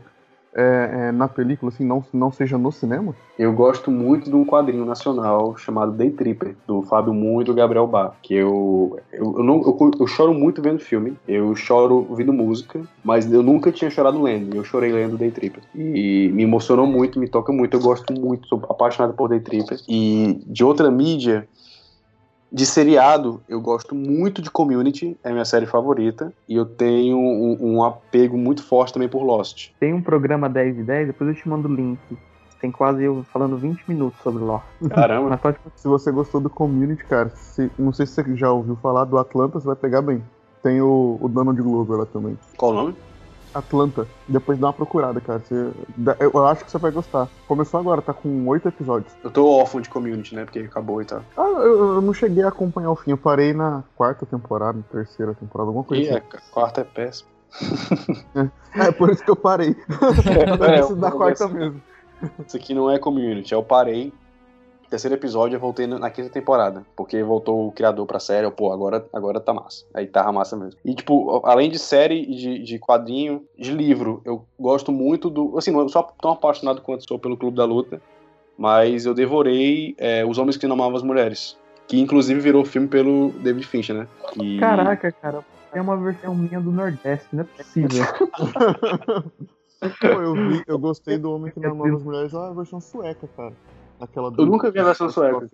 é, é, na película, assim, não, não seja no cinema? Eu gosto muito de um quadrinho nacional chamado Day Tripper, do Fábio Moon e do Gabriel Bar, que eu eu, eu, não, eu, eu, choro muito vendo filme, eu choro ouvindo música, mas eu nunca tinha chorado lendo, eu chorei lendo Day Tripper. E me emocionou muito, me toca muito, eu gosto muito, sou apaixonado por Day Tripper. E de outra mídia, de seriado, eu gosto muito de Community, é minha série favorita, e eu tenho um, um, apego muito forte também por Lost. Tem um programa 10 de 10, depois eu te mando o link. Tem quase eu falando 20 minutos sobre Lost. Caramba. pode... Se você gostou do Community, cara, se, não sei se você já ouviu falar do Atlanta, você vai pegar bem. Tem o, o Donald Glover lá também. Qual o nome? Atlanta. Depois dá uma procurada, cara. Você, eu acho que você vai gostar. Começou agora, tá com oito episódios. Eu tô órfão de community, né? Porque acabou e tal. Ah, eu, eu, não cheguei a acompanhar o fim. Eu parei na quarta temporada, terceira temporada, alguma coisa e assim. É, quarta é péssimo. é, é, por isso que eu parei. É, é, da quarta mesmo. Isso aqui não é community. Eu parei terceiro episódio eu voltei na quinta temporada, porque voltou o criador pra série, eu, pô, agora, agora tá massa. Aí tava massa mesmo. E, tipo, além de série, de, de quadrinho, de livro, eu gosto muito do. Assim, não sou tão apaixonado quanto sou pelo Clube da Luta, mas eu devorei é, Os Homens que Não Amavam as Mulheres, que inclusive virou filme pelo David Fincher, né? E... Caraca, cara, é uma versão minha do Nordeste, não é possível. Pô, eu, vi, eu gostei do Homem que Não Amava as Mulheres, a versão sueca, cara. Aquela do, eu nunca vi a versão sueca,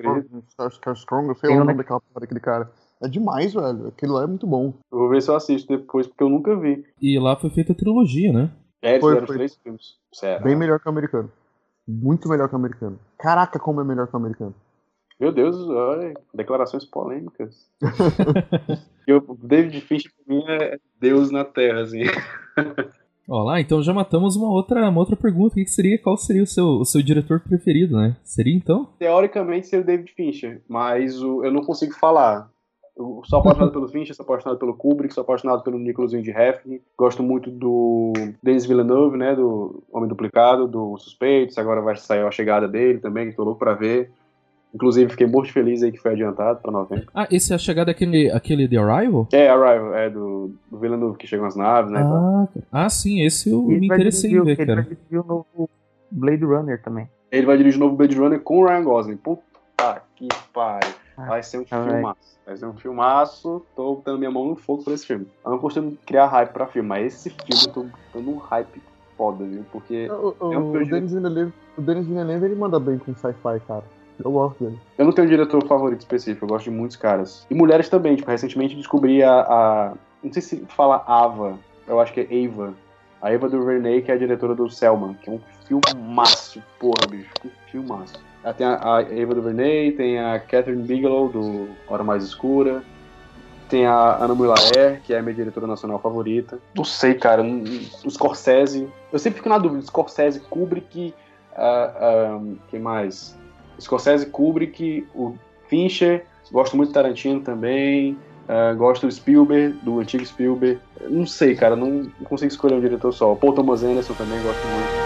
Strong, eu sei o nome daquela daquele cara. É demais, velho. Aquele lá é muito bom. Eu vou ver se eu assisto depois, porque eu nunca vi. E lá foi feita a trilogia, né? É, eles foi, fizeram foi. três filmes. Será? Bem melhor que o americano. Muito melhor que o americano. Caraca, como é melhor que o americano. Meu Deus, olha, declarações polêmicas. o David Fincher, pra mim, é Deus na Terra, assim. Olá, então já matamos uma outra, uma outra pergunta. O que seria, qual seria o seu, o seu diretor preferido, né? Seria então? Teoricamente seria o David Fincher, mas o, eu não consigo falar. Eu sou apaixonado pelo Fincher, sou apaixonado pelo Kubrick, sou apaixonado pelo Nicholas Winding Refn, gosto muito do Denis Villeneuve, né, do Homem Duplicado, do Suspeitos, agora vai sair a chegada dele também, que tô louco pra ver. Inclusive, fiquei muito feliz aí que foi adiantado pra novembro. Ah, esse é a chegada daquele aquele The Arrival? É, Arrival, é do, do Villeneuve que chegam as naves, né? Ah, ah sim, esse eu me interessei em ver, cara. Ele vai dirigir o novo Blade Runner também. Ele vai dirigir o novo Blade Runner com o Ryan Gosling. Puta que pariu. Ah, vai ser um ah, filmaço. Vai ser um filmaço. Tô botando minha mão no fogo pra esse filme. Eu não costumo criar hype pra filme, mas esse filme eu tô dando um hype foda, viu? Porque. O, o, é um o Denis Villeneuve, o Denis Villeneuve ele manda bem com sci-fi, cara. Eu gosto dele. Eu não tenho um diretor favorito específico, eu gosto de muitos caras. E mulheres também, tipo, recentemente descobri a. a não sei se fala Ava, eu acho que é Ava. A Eva do que é a diretora do Selma, que é um filmaço, porra, bicho, que filmaço. Ela tem a, a Eva Renee, tem a Catherine Bigelow, do Hora Mais Escura, tem a Ana Mulaer, que é a minha diretora nacional favorita. Não sei, cara, o Scorsese. Eu sempre fico na dúvida, Scorsese, Kubrick, uh, uh, quem mais? Scorsese, Kubrick, o Fincher, gosto muito do Tarantino também, uh, gosto do Spielberg, do antigo Spielberg. Não sei, cara, não, não consigo escolher um diretor só. Paul Thomas Anderson também gosto muito.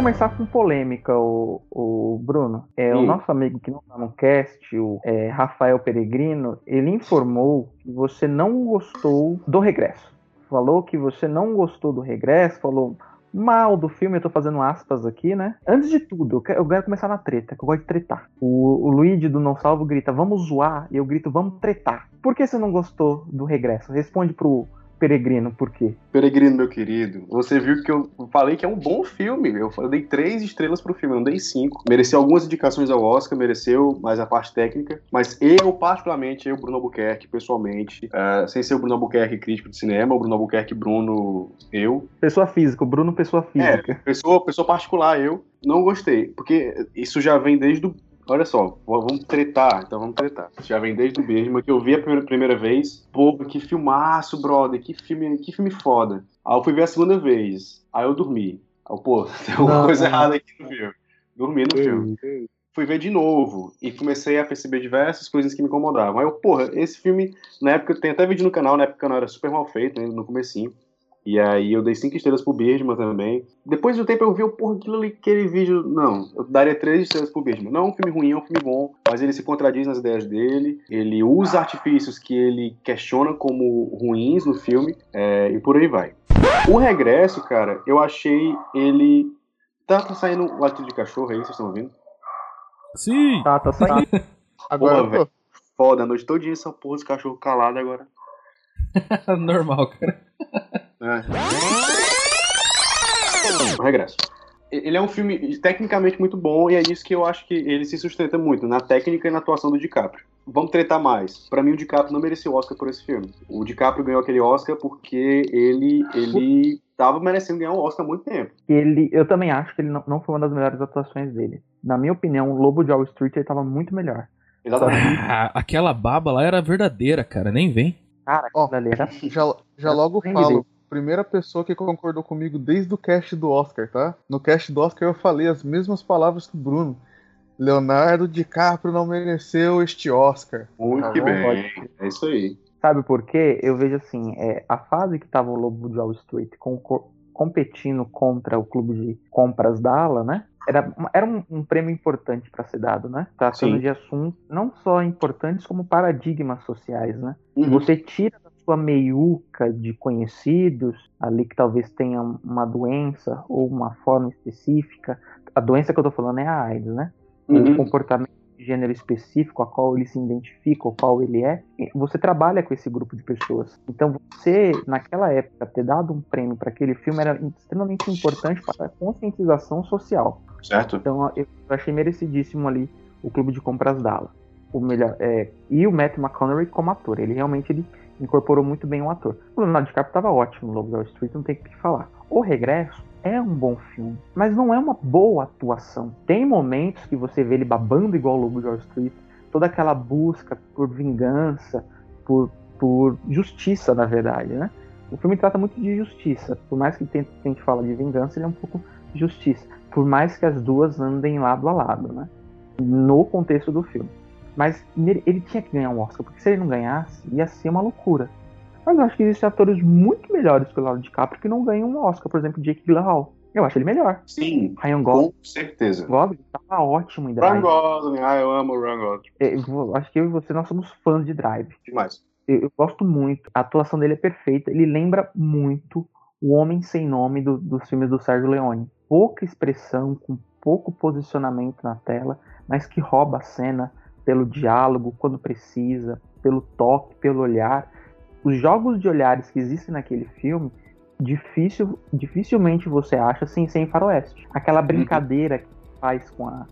Começar com polêmica, o, o Bruno. É, o nosso amigo que não está no cast, o é, Rafael Peregrino, ele informou que você não gostou do regresso. Falou que você não gostou do regresso, falou mal do filme, eu tô fazendo aspas aqui, né? Antes de tudo, eu quero, eu quero começar na treta, que eu gosto de tretar. O, o Luigi do Não Salvo grita, vamos zoar, e eu grito, vamos tretar. Por que você não gostou do regresso? Responde pro, Peregrino, por quê? Peregrino, meu querido, você viu que eu falei que é um bom filme. Eu dei três estrelas pro filme, eu não dei cinco. Mereceu algumas indicações ao Oscar, mereceu mais a parte técnica. Mas eu, particularmente, eu, Bruno Albuquerque, pessoalmente, uh, sem ser o Bruno Albuquerque crítico de cinema, o Bruno Albuquerque Bruno, eu. Pessoa física, o Bruno, pessoa física. É, pessoa, pessoa particular, eu. Não gostei, porque isso já vem desde o Olha só, vamos tretar, então vamos tretar. Já vem desde o mesmo que eu vi a primeira, primeira vez. Pô, que filmaço, brother, que filme, que filme foda. Aí eu fui ver a segunda vez. Aí eu dormi. Aí eu, pô, tem alguma não, coisa não. errada aqui no filme. Dormi no filme. Fui ver de novo e comecei a perceber diversas coisas que me incomodavam. Aí eu, porra, esse filme, na época, tem até vídeo no canal, na época o canal era super mal feito, né, no comecinho. E aí eu dei cinco estrelas pro Birdman também. Depois do tempo eu vi, porra, aquilo ali, aquele vídeo. Não, eu daria três estrelas pro Birdman. Não é um filme ruim, é um filme bom, mas ele se contradiz nas ideias dele. Ele usa artifícios que ele questiona como ruins no filme. É, e por aí vai. O regresso, cara, eu achei ele. Tá, tá saindo o latido de cachorro aí, vocês estão ouvindo? Sim! Tá, tá saindo. Agora, Porra, pô, velho. Foda, a noite todinha essa porra desse cachorro calado agora. Normal, cara. É. Regresso. Ele é um filme tecnicamente muito bom e é isso que eu acho que ele se sustenta muito, na técnica e na atuação do DiCaprio. Vamos tretar mais. Pra mim, o DiCaprio não merecia o Oscar por esse filme. O DiCaprio ganhou aquele Oscar porque ele, ele tava merecendo ganhar um Oscar há muito tempo. Ele, eu também acho que ele não, não foi uma das melhores atuações dele. Na minha opinião, o Lobo de Wall Street ele tava muito melhor. Exatamente. Ah, aquela baba lá era verdadeira, cara. Nem vem. Cara, Ó, era já, já logo falo. Primeira pessoa que concordou comigo desde o cast do Oscar, tá? No cast do Oscar eu falei as mesmas palavras que o Bruno. Leonardo DiCaprio não mereceu este Oscar. Muito Tá bem. pode. É isso aí. Sabe por quê? Eu vejo assim, é, a fase que tava o Lobo de Wall Street concor- competindo contra o clube de compras da Ala, né? Era, era um, um prêmio importante para ser dado, né? Tratando Sim. de assuntos não só importantes como paradigmas sociais, né? Uhum. Você tira da sua meiuca de conhecidos, ali que talvez tenha uma doença ou uma forma específica. A doença que eu tô falando é a AIDS, né? um Uhum. comportamento de gênero específico a qual ele se identifica, ou qual ele é, você trabalha com esse grupo de pessoas. Então você, naquela época, ter dado um prêmio para aquele filme era extremamente importante para a conscientização social. Certo? Então eu achei merecidíssimo ali o Clube de Compras Dala. O melhor, é, e o Matthew McConaughey como ator. Ele realmente ele incorporou muito bem o ator. O Leonardo DiCaprio estava ótimo no Lobo de Wall Street, não tem o que falar. O Regresso é um bom filme, mas não é uma boa atuação. Tem momentos que você vê ele babando igual o Lobo de Wall Street, toda aquela busca por vingança, por, por justiça, na verdade, né? O filme trata muito de justiça. Por mais que tente, tente falar de vingança, ele é um pouco justiça. Por mais que as duas andem lado a lado, né? No contexto do filme. Mas ele, tinha que ganhar um Oscar, porque se ele não ganhasse, ia ser uma loucura. Mas eu acho que existem atores muito melhores que o Leonardo DiCaprio que não ganham um Oscar. Por exemplo, Jake Gyllenhaal. Eu acho ele melhor. Sim, Ryan Gosling com certeza. Gosling tava ótimo em Ryan Drive. Gosling, ah, eu amo o Ryan Gosling. É, eu acho que eu e você, nós somos fãs de Drive. Demais. Eu, eu gosto muito. A atuação dele é perfeita. Ele lembra muito o Homem Sem Nome do- dos filmes do Sérgio Leone. Pouca expressão, com pouco posicionamento na tela, mas que rouba a cena pelo diálogo, quando precisa, pelo toque, pelo olhar. Os jogos de olhares que existem naquele filme, difícil, dificilmente você acha sem ser em faroeste. Aquela brincadeira que faz com a...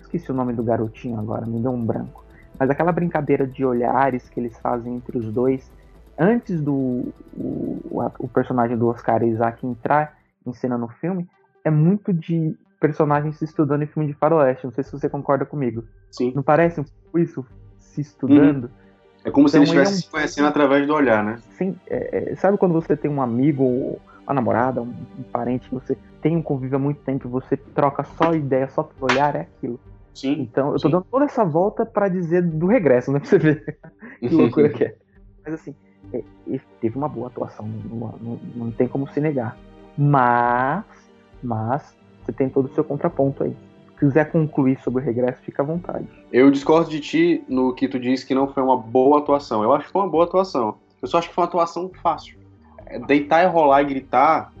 Esqueci o nome do garotinho agora, me deu um branco. Mas aquela brincadeira de olhares que eles fazem entre os dois, antes do o- o personagem do Oscar Isaac entrar em cena no filme, é muito de personagens se estudando em filme de faroeste. Não sei se você concorda comigo. Sim. Não parece um pouco isso? Se estudando? É como se Então, eles ele é estivessem um- se conhecendo através do olhar, né? Sem- é, é, sabe quando você tem um amigo, uma namorada, um, um parente que você tem um convívio há muito tempo e você troca só ideia, só por olhar, é aquilo. Sim. Então, eu tô Sim. dando toda essa volta pra dizer do regresso, né? Pra você ver que loucura que é. Mas assim, é, teve uma boa atuação, não, não- não tem como se negar. Mas, mas, você tem todo o seu contraponto aí. Se quiser concluir sobre o regresso, fica à vontade. Eu discordo de ti no que tu disse que não foi uma boa atuação. Eu acho que foi uma boa atuação. Eu só acho que foi uma atuação fácil. É, Deitar e rolar e gritar,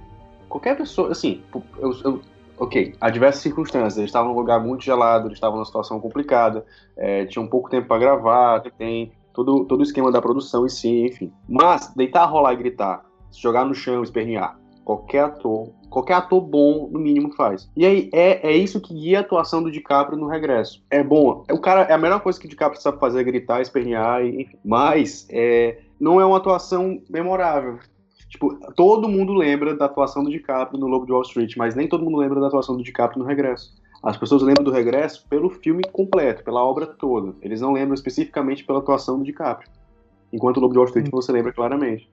qualquer pessoa, assim, eu, eu- ok, há diversas circunstâncias. Eles estavam num lugar muito gelado, eles estavam numa situação complicada, é, tinham pouco tempo para gravar, tem todo, todo o esquema da produção em si, enfim. Mas deitar, rolar e gritar, se jogar no chão, espernear, qualquer ator, qualquer ator bom, no mínimo, faz. E aí, é, é isso que guia a atuação do DiCaprio no regresso. É bom, o cara, é a melhor coisa que o DiCaprio sabe fazer é gritar, espernear, e- enfim. Mas, é, não é uma atuação memorável. Tipo, todo mundo lembra da atuação do DiCaprio no Lobo de Wall Street, mas nem todo mundo lembra da atuação do DiCaprio no Regresso. As pessoas lembram do Regresso pelo filme completo, pela obra toda. Eles não lembram especificamente pela atuação do DiCaprio. Enquanto o Lobo de Wall Street você lembra claramente.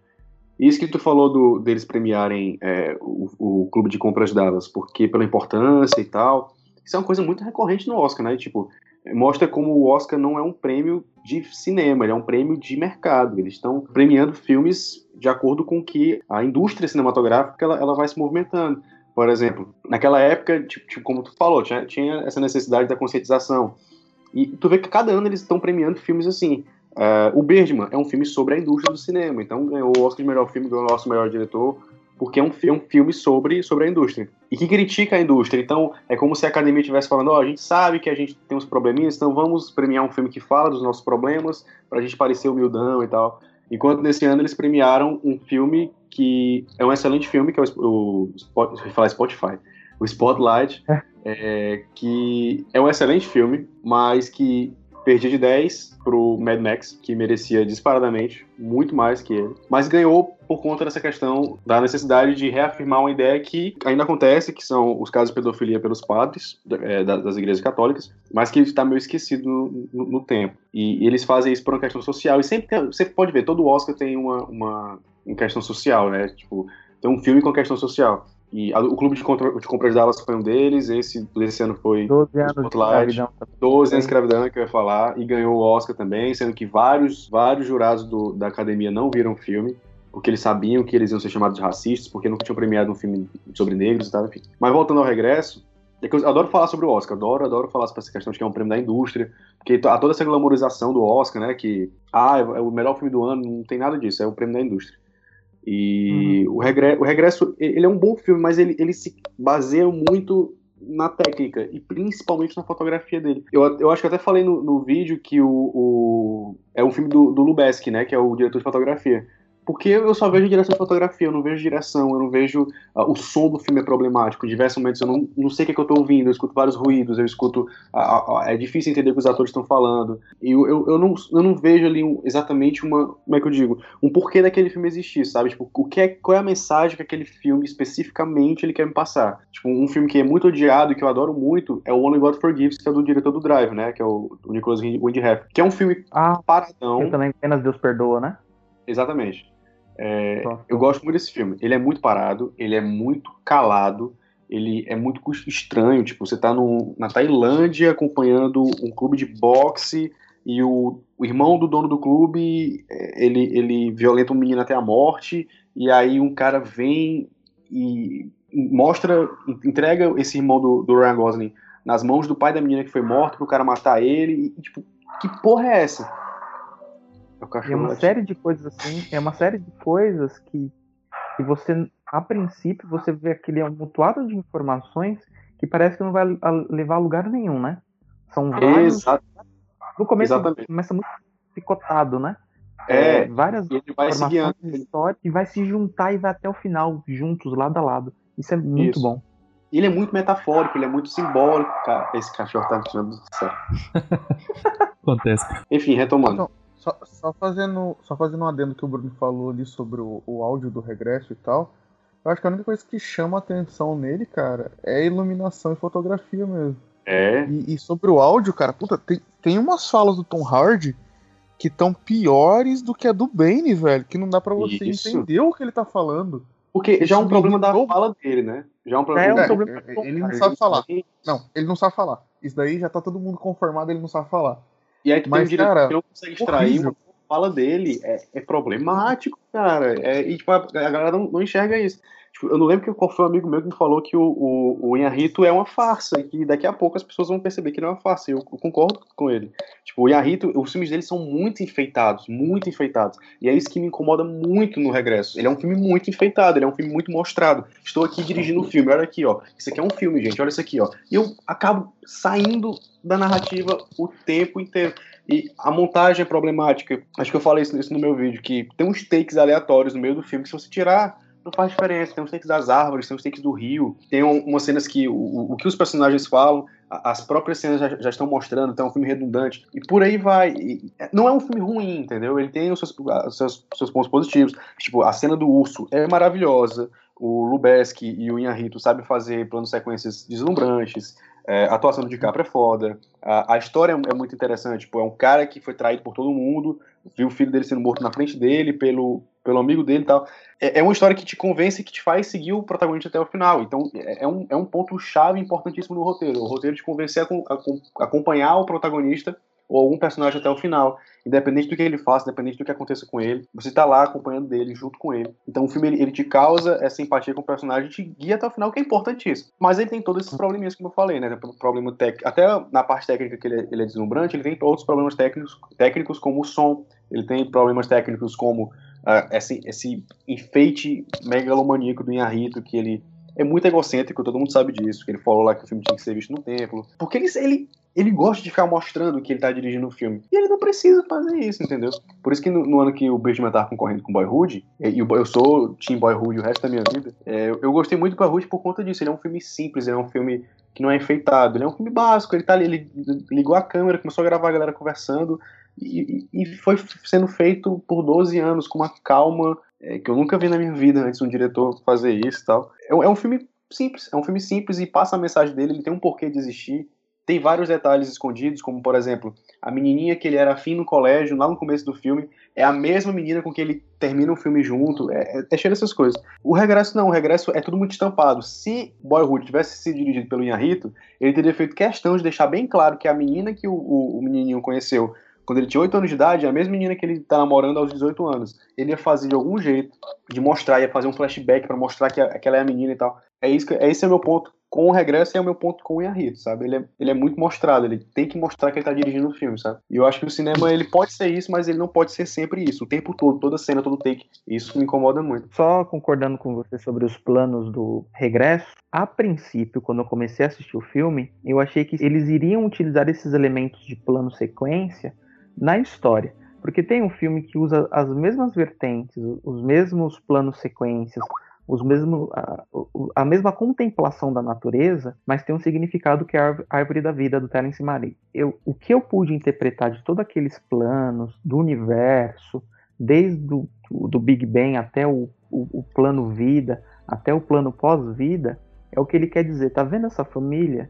E isso que tu falou do, deles premiarem é, o, o Clube de Compras Dallas, porque pela importância e tal, isso é uma coisa muito recorrente no Oscar, né? Tipo, mostra como o Oscar não é um prêmio de cinema, ele é um prêmio de mercado. Eles estão premiando filmes de acordo com que a indústria cinematográfica ela, ela vai se movimentando. Por exemplo, naquela época, tipo, tipo como tu falou, tinha, tinha, essa necessidade da conscientização. E tu vê que cada ano eles estão premiando filmes assim. Uh, o Birdman é um filme sobre a indústria do cinema, então ganhou o Oscar de melhor filme, ganhou o Oscar de melhor diretor, porque é um, é um filme sobre, sobre a indústria. E que critica a indústria. Então, é como se a academia estivesse falando: ó, oh, a gente sabe que a gente tem uns probleminhas, então vamos premiar um filme que fala dos nossos problemas, pra gente parecer humildão e tal. Enquanto nesse ano eles premiaram um filme que é um excelente filme, que é o, o falar Spotify, o Spotlight, é. é, que é um excelente filme, mas que perdia de 10 pro Mad Max, que merecia disparadamente muito mais que ele, mas ganhou por conta dessa questão da necessidade de reafirmar uma ideia que ainda acontece, que são os casos de pedofilia pelos padres é, das igrejas católicas, mas que está meio esquecido no, no, tempo. E, e, eles fazem isso por uma questão social, e sempre você pode ver, todo Oscar tem uma, uma, uma questão social, né? Tipo, tem um filme com questão social. E a, o Clube de, Contra, de Compras de Dallas foi um deles, esse desse ano foi 12 anos Spotlight, de escravidão. 12 anos de escravidão, que eu ia falar, e ganhou o Oscar também, sendo que vários, vários jurados do, da academia não viram o filme, porque eles sabiam que eles iam ser chamados de racistas, porque nunca tinham premiado um filme sobre negros e tal, enfim. Mas voltando ao regresso, é que eu adoro falar sobre o Oscar, adoro, adoro falar sobre essa questão de que é um prêmio da indústria, porque há toda essa glamorização do Oscar, né, que, ah, é o melhor filme do ano, não tem nada disso, é o prêmio da indústria. E uhum. o, regresso, o Regresso, ele é um bom filme, mas ele, ele se baseia muito na técnica e principalmente na fotografia dele. Eu, eu acho que até falei no, no vídeo que o, o, é um filme do, do Lubeski, né, que é o diretor de fotografia. Porque eu só vejo direção de fotografia, eu não vejo direção, eu não vejo. Uh, o som do filme é problemático. Em diversos momentos eu não, não sei o que, é que eu estou ouvindo, eu escuto vários ruídos, eu escuto. Uh, uh, é difícil entender o que os atores estão falando. E eu, eu, eu, não, eu não vejo ali um, exatamente uma. Como é que eu digo? Um porquê daquele filme existir, sabe? Tipo, o que é, qual é a mensagem que aquele filme especificamente ele quer me passar? Tipo, um filme que é muito odiado e que eu adoro muito é o Only God Forgives, que é do diretor do Drive, né? Que é o, o Nicholas Windhef. Que é um filme ah, paradão. Eu também apenas Deus perdoa, né? Exatamente. É, eu gosto muito desse filme. Ele é muito parado, ele é muito calado, ele é muito estranho. Tipo, você tá no, na Tailândia acompanhando um clube de boxe e o, o, irmão do dono do clube é, ele, ele violenta um menino até a morte. E aí um cara vem e mostra, entrega esse irmão do, do Ryan Gosling nas mãos do pai da menina que foi morto pro cara matar ele. E, tipo, que porra é essa? É uma série de coisas assim, é uma série de coisas que, que você, a princípio, você vê aquele amontoado de informações que parece que não vai levar a lugar nenhum, né? São vários. Exato. No começo Exatamente. começa muito picotado, né? É, é várias informações de história e vai se juntar e vai até o final, juntos, lado a lado. Isso é muito Isso. bom. Ele é muito metafórico, ele é muito simbólico, cara. Esse cachorro tá me tirando do céu. Acontece. Enfim, retomando. Só, só, fazendo, só fazendo um adendo que o Bruno falou ali sobre o, o áudio do regresso e tal. Eu acho que a única coisa que chama atenção nele, cara, é iluminação e fotografia mesmo. É. E, e sobre o áudio, cara, puta, tem, tem umas falas do Tom Hardy que estão piores do que a do Bane, velho. Que não dá para você Isso. entender o que ele tá falando. Porque já é um problema da fala dele, né? Já é um problema. É, um problema é, ele não sabe falar. Não, ele não sabe falar. Isso daí já tá todo mundo conformado, ele não sabe falar. E aí tu Mas, tem um diretor cara, que não consegue extrair uma fala dele. É, é problemático, cara. É, e tipo, a, a galera não, não enxerga isso. Tipo, eu não lembro qual foi um amigo meu que me falou que o, o, o Inharito é uma farsa e que daqui a pouco as pessoas vão perceber que não é uma farsa. E eu, eu concordo com ele. Tipo, o Inharito, os filmes dele são muito enfeitados, muito enfeitados. E é isso que me incomoda muito no Regresso. Ele é um filme muito enfeitado, ele é um filme muito mostrado. Estou aqui dirigindo o filme, olha aqui, ó. Isso aqui é um filme, gente, olha isso aqui, ó. E eu acabo saindo da narrativa o tempo inteiro. E a montagem é problemática. Acho que eu falei isso, isso no meu vídeo, que tem uns takes aleatórios no meio do filme que se você tirar não faz diferença. Tem os takes das árvores, tem os takes do rio, tem um, umas cenas que o, o, que os personagens falam, as próprias cenas já, já, estão mostrando, então é um filme redundante. E por aí vai. E não é um filme ruim, entendeu? Ele tem os seus, os seus, seus pontos positivos. Tipo, a cena do urso é maravilhosa. O Lubeski e o Inharito sabem fazer planos sequências deslumbrantes. É, a atuação do DiCaprio é foda. A, a história é, é, muito interessante. Tipo, é um cara que foi traído por todo mundo, viu o filho dele sendo morto na frente dele pelo, pelo amigo dele e tal. É, é, uma história que te convence e que te faz seguir o protagonista até o final. Então, é, é um, é um ponto chave importantíssimo no roteiro. O roteiro te convencer a, a, acompanhar o protagonista ou algum personagem até o final, independente do que ele faça, independente do que aconteça com ele, você tá lá acompanhando dele, junto com ele. Então o filme ele, ele te causa essa empatia com o personagem, te guia até o final, que é importantíssimo. Mas ele tem todos esses probleminhas que eu falei, né? Problema técnico, até na parte técnica que ele, é, ele é deslumbrante, ele tem outros problemas técnicos, técnicos como o som, ele tem problemas técnicos como esse, esse enfeite megalomaníaco do Inharito, que ele é muito egocêntrico, todo mundo sabe disso, que ele falou lá que o filme tinha que ser visto no templo. Porque ele, ele, ele gosta de ficar mostrando que ele tá dirigindo o filme. E ele não precisa fazer isso, entendeu? Por isso que no, no ano que o Benjamin tava concorrendo com Boyhood, e, e eu sou Team Boyhood o resto da minha vida, é, eu gostei muito do Boyhood por conta disso. Ele é um filme simples, ele é um filme que não é enfeitado, ele é um filme básico, ele tá ali, ele ligou a câmera, começou a gravar a galera conversando, e, e foi sendo feito por 12 anos com uma calma é, que eu nunca vi na minha vida antes um diretor fazer isso e tal. É, é, um filme simples, é um filme simples e passa a mensagem dele, ele tem um porquê de existir. Tem vários detalhes escondidos, como por exemplo, a menininha que ele era afim no colégio, lá no começo do filme, é a mesma menina com que ele termina o filme junto, é, é, é cheio dessas coisas. O Regresso não, o Regresso é tudo muito estampado. Se Boyhood tivesse sido dirigido pelo Inharito, ele teria feito questão de deixar bem claro que a menina que o, o, o menininho conheceu quando ele tinha 8 anos de idade, a mesma menina que ele tá namorando aos 18 anos. Ele ia fazer de algum jeito, de mostrar, ia fazer um flashback para mostrar que aquela é a menina e tal. É isso que, é esse é o meu ponto com o regresso é o meu ponto com o Inharito, sabe? Ele é, ele é muito mostrado, ele tem que mostrar que ele tá dirigindo o filme, sabe? E eu acho que o cinema, ele pode ser isso, mas ele não pode ser sempre isso, o tempo todo, toda cena, todo take. Isso me incomoda muito. Só concordando com você sobre os planos do regresso, a princípio, quando eu comecei a assistir o filme, eu achei que eles iriam utilizar esses elementos de plano sequência na história. Porque tem um filme que usa as mesmas vertentes, os mesmos planos sequências, os a, a mesma contemplação da natureza, mas tem um significado que é a árvore da vida do Terence Malick. Eu, o que eu pude interpretar de todos aqueles planos, do universo, desde do, do Big Bang até o, o, o plano vida, até o plano pós-vida, é o que ele quer dizer. Tá vendo essa família?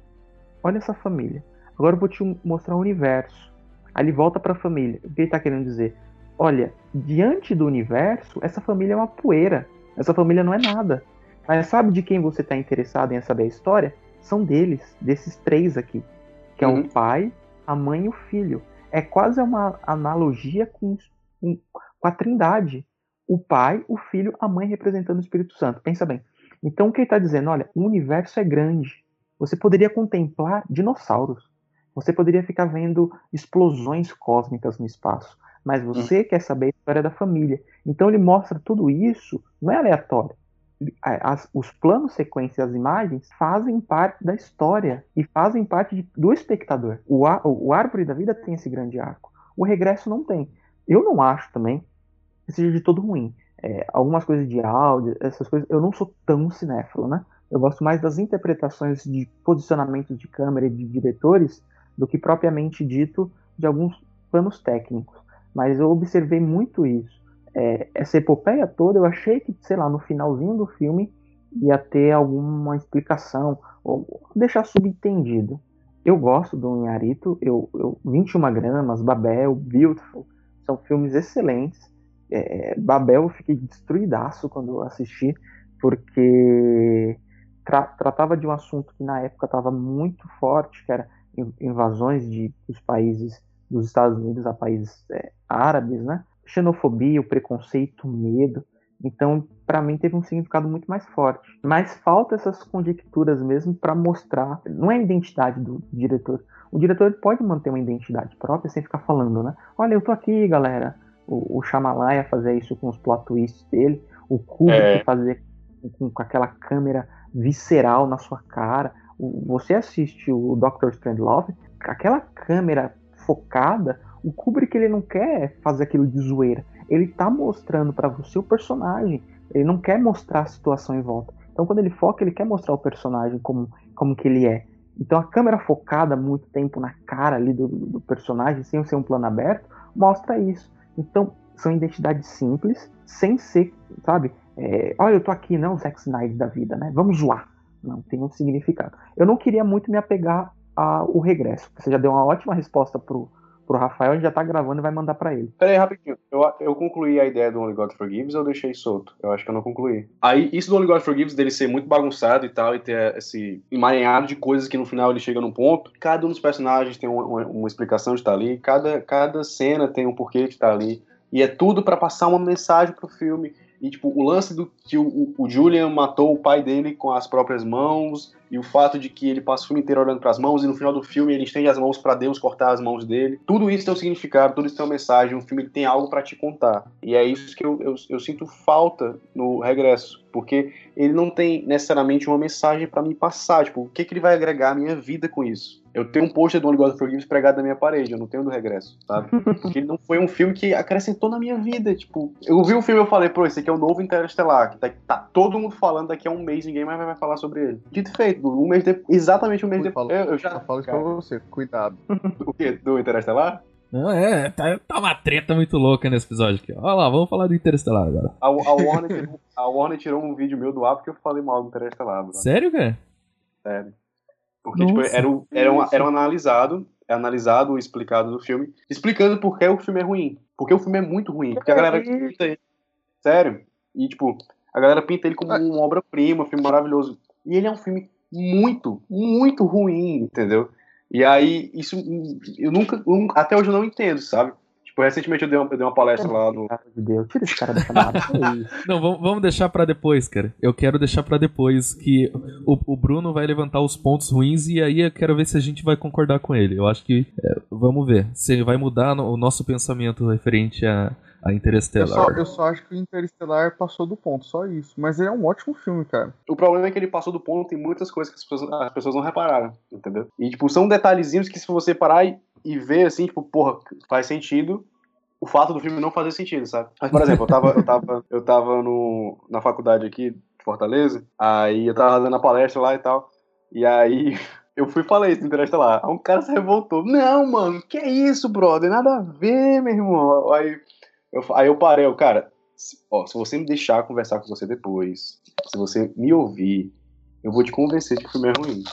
Olha essa família. Agora eu vou te mostrar o universo. Aí ele volta para a família. O que ele está querendo dizer? Olha, diante do universo, essa família é uma poeira. Essa família não é nada. Mas sabe de quem você está interessado em saber a história? São deles, desses três aqui. Que uhum. é o uhum. pai, a mãe e o filho. É quase uma analogia com, com a trindade. O pai, o filho, a mãe representando o Espírito Santo. Pensa bem. Então o que ele está dizendo? Olha, o universo é grande. Você poderia contemplar dinossauros. Você poderia ficar vendo explosões cósmicas no espaço, mas você hum. quer saber a história da família. Então ele mostra tudo isso, não é aleatório. As, os planos, sequências, as imagens fazem parte da história e fazem parte de, do espectador. O, o, o Árvore da Vida tem esse grande arco. O Regresso não tem. Eu não acho também que seja de todo ruim. É, algumas coisas de áudio, essas coisas, eu não sou tão cinéfilo, né? Eu gosto mais das interpretações de posicionamentos de câmera e de diretores do que propriamente dito de alguns planos técnicos. Mas eu observei muito isso. É, essa epopeia toda, eu achei que, sei lá, no finalzinho do filme ia ter alguma explicação, ou deixar subentendido. Eu gosto do Inharito, eu, eu, 21 gramas, Babel, Beautiful, são filmes excelentes. É, Babel eu fiquei destruidaço quando eu assisti, porque tra tratava de um assunto que na época estava muito forte, que era invasões de, dos países dos Estados Unidos a países é, árabes, né? Xenofobia, o preconceito, o medo. Então, para mim, teve um significado muito mais forte. Mas falta essas conjecturas mesmo para mostrar. Não é a identidade do diretor. O diretor pode manter uma identidade própria sem ficar falando, né? Olha, eu tô aqui, galera. O, o Shyamalan fazer isso com os plot twists dele. O Kubrick é. fazer com, com aquela câmera visceral na sua cara você assiste o Doctor Strangelove, aquela câmera focada, o Kubrick ele não quer fazer aquilo de zoeira. Ele tá mostrando para você o personagem. Ele não quer mostrar a situação em volta. Então quando ele foca, ele quer mostrar o personagem como, como que ele é. Então a câmera focada muito tempo na cara ali do, do personagem, sem ser um plano aberto, mostra isso. Então são identidades simples, sem ser, sabe? É, olha, eu tô aqui, não o Zack Snyder da vida, né? Vamos zoar. Não tem um significado. Eu não queria muito me apegar ao regresso. Você já deu uma ótima resposta pro, pro Rafael, a gente já tá gravando e vai mandar pra ele. Pera aí, rapidinho. Eu, eu concluí a ideia do Only God Forgives ou eu deixei solto? Eu acho que eu não concluí. Aí, isso do Only God Forgives, dele ser muito bagunçado e tal, e ter esse emaranhado de coisas que no final ele chega num ponto. Cada um dos personagens tem uma, uma, uma explicação de estar ali, cada, cada cena tem um porquê de estar ali. E é tudo para passar uma mensagem pro filme. E, tipo, o lance do que o, o, Julian matou o pai dele com as próprias mãos, e o fato de que ele passa o filme inteiro olhando para as mãos, e no final do filme ele estende as mãos para Deus cortar as mãos dele. Tudo isso tem um significado, tudo isso tem uma mensagem. Um filme tem algo para te contar. E é isso que eu, eu, eu, sinto falta no regresso, porque ele não tem necessariamente uma mensagem para me passar. Tipo, o que, que ele vai agregar à minha vida com isso? Eu tenho um pôster do Only God Forgives pregado na minha parede, eu não tenho do regresso, sabe? Porque ele não foi um filme que acrescentou na minha vida. Tipo, eu vi o filme e eu falei, pô, esse aqui é o novo Interestelar, que tá, tá, todo mundo falando daqui a um mês, ninguém mais vai falar sobre ele. Dito feito, um mês de, exatamente um mês depois. Eu, eu, já falo isso pra você, cuidado. o quê? Do Interestelar? Não, é, tá, tá uma treta muito louca nesse episódio aqui. Olha lá, vamos falar do Interestelar agora. A, a, Warner, tirou, a Warner tirou um vídeo meu do ar porque eu falei mal do Interestelar. Sério, cara? Sério. Porque, tipo, era, um, era, um, era um analisado, é analisado, explicado do filme, explicando por que o filme é ruim. Porque o filme é muito ruim. Porque a galera pinta ele. Sério. E, tipo, a galera pinta ele como uma obra-prima, um filme maravilhoso. E ele é um filme muito, muito ruim, entendeu? E aí, isso eu nunca, até hoje eu não entendo, sabe? Tipo, recentemente eu dei uma, eu dei uma palestra lá no. de Deus, tira esse cara da chamada. Não, vamos, vamos deixar para depois, cara. Eu quero deixar para depois que o, o, Bruno vai levantar os pontos ruins e aí eu quero ver se a gente vai concordar com ele. Eu acho que. É, vamos ver. Se ele vai mudar no, o nosso pensamento referente a, a Interestelar. Eu só, eu só, acho que o Interestelar passou do ponto, só isso. Mas ele é um ótimo filme, cara. O problema é que ele passou do ponto em muitas coisas que as pessoas, as pessoas não repararam, entendeu? E, tipo, são detalhezinhos que se você parar e, e ver, assim, tipo, porra, faz sentido, o fato do filme não fazer sentido, sabe? Mas, por exemplo, eu tava, eu tava, eu tava no, na faculdade aqui de Fortaleza, aí eu tava dando a palestra lá e tal, e aí eu fui e falei isso no Interestelar. Aí um cara se revoltou. Não, mano, que é isso, brother? Nada a ver, meu irmão. Aí eu, aí eu parei, eu, cara, se, ó, se você me deixar conversar com você depois, se você me ouvir, eu vou te convencer de que o filme é ruim.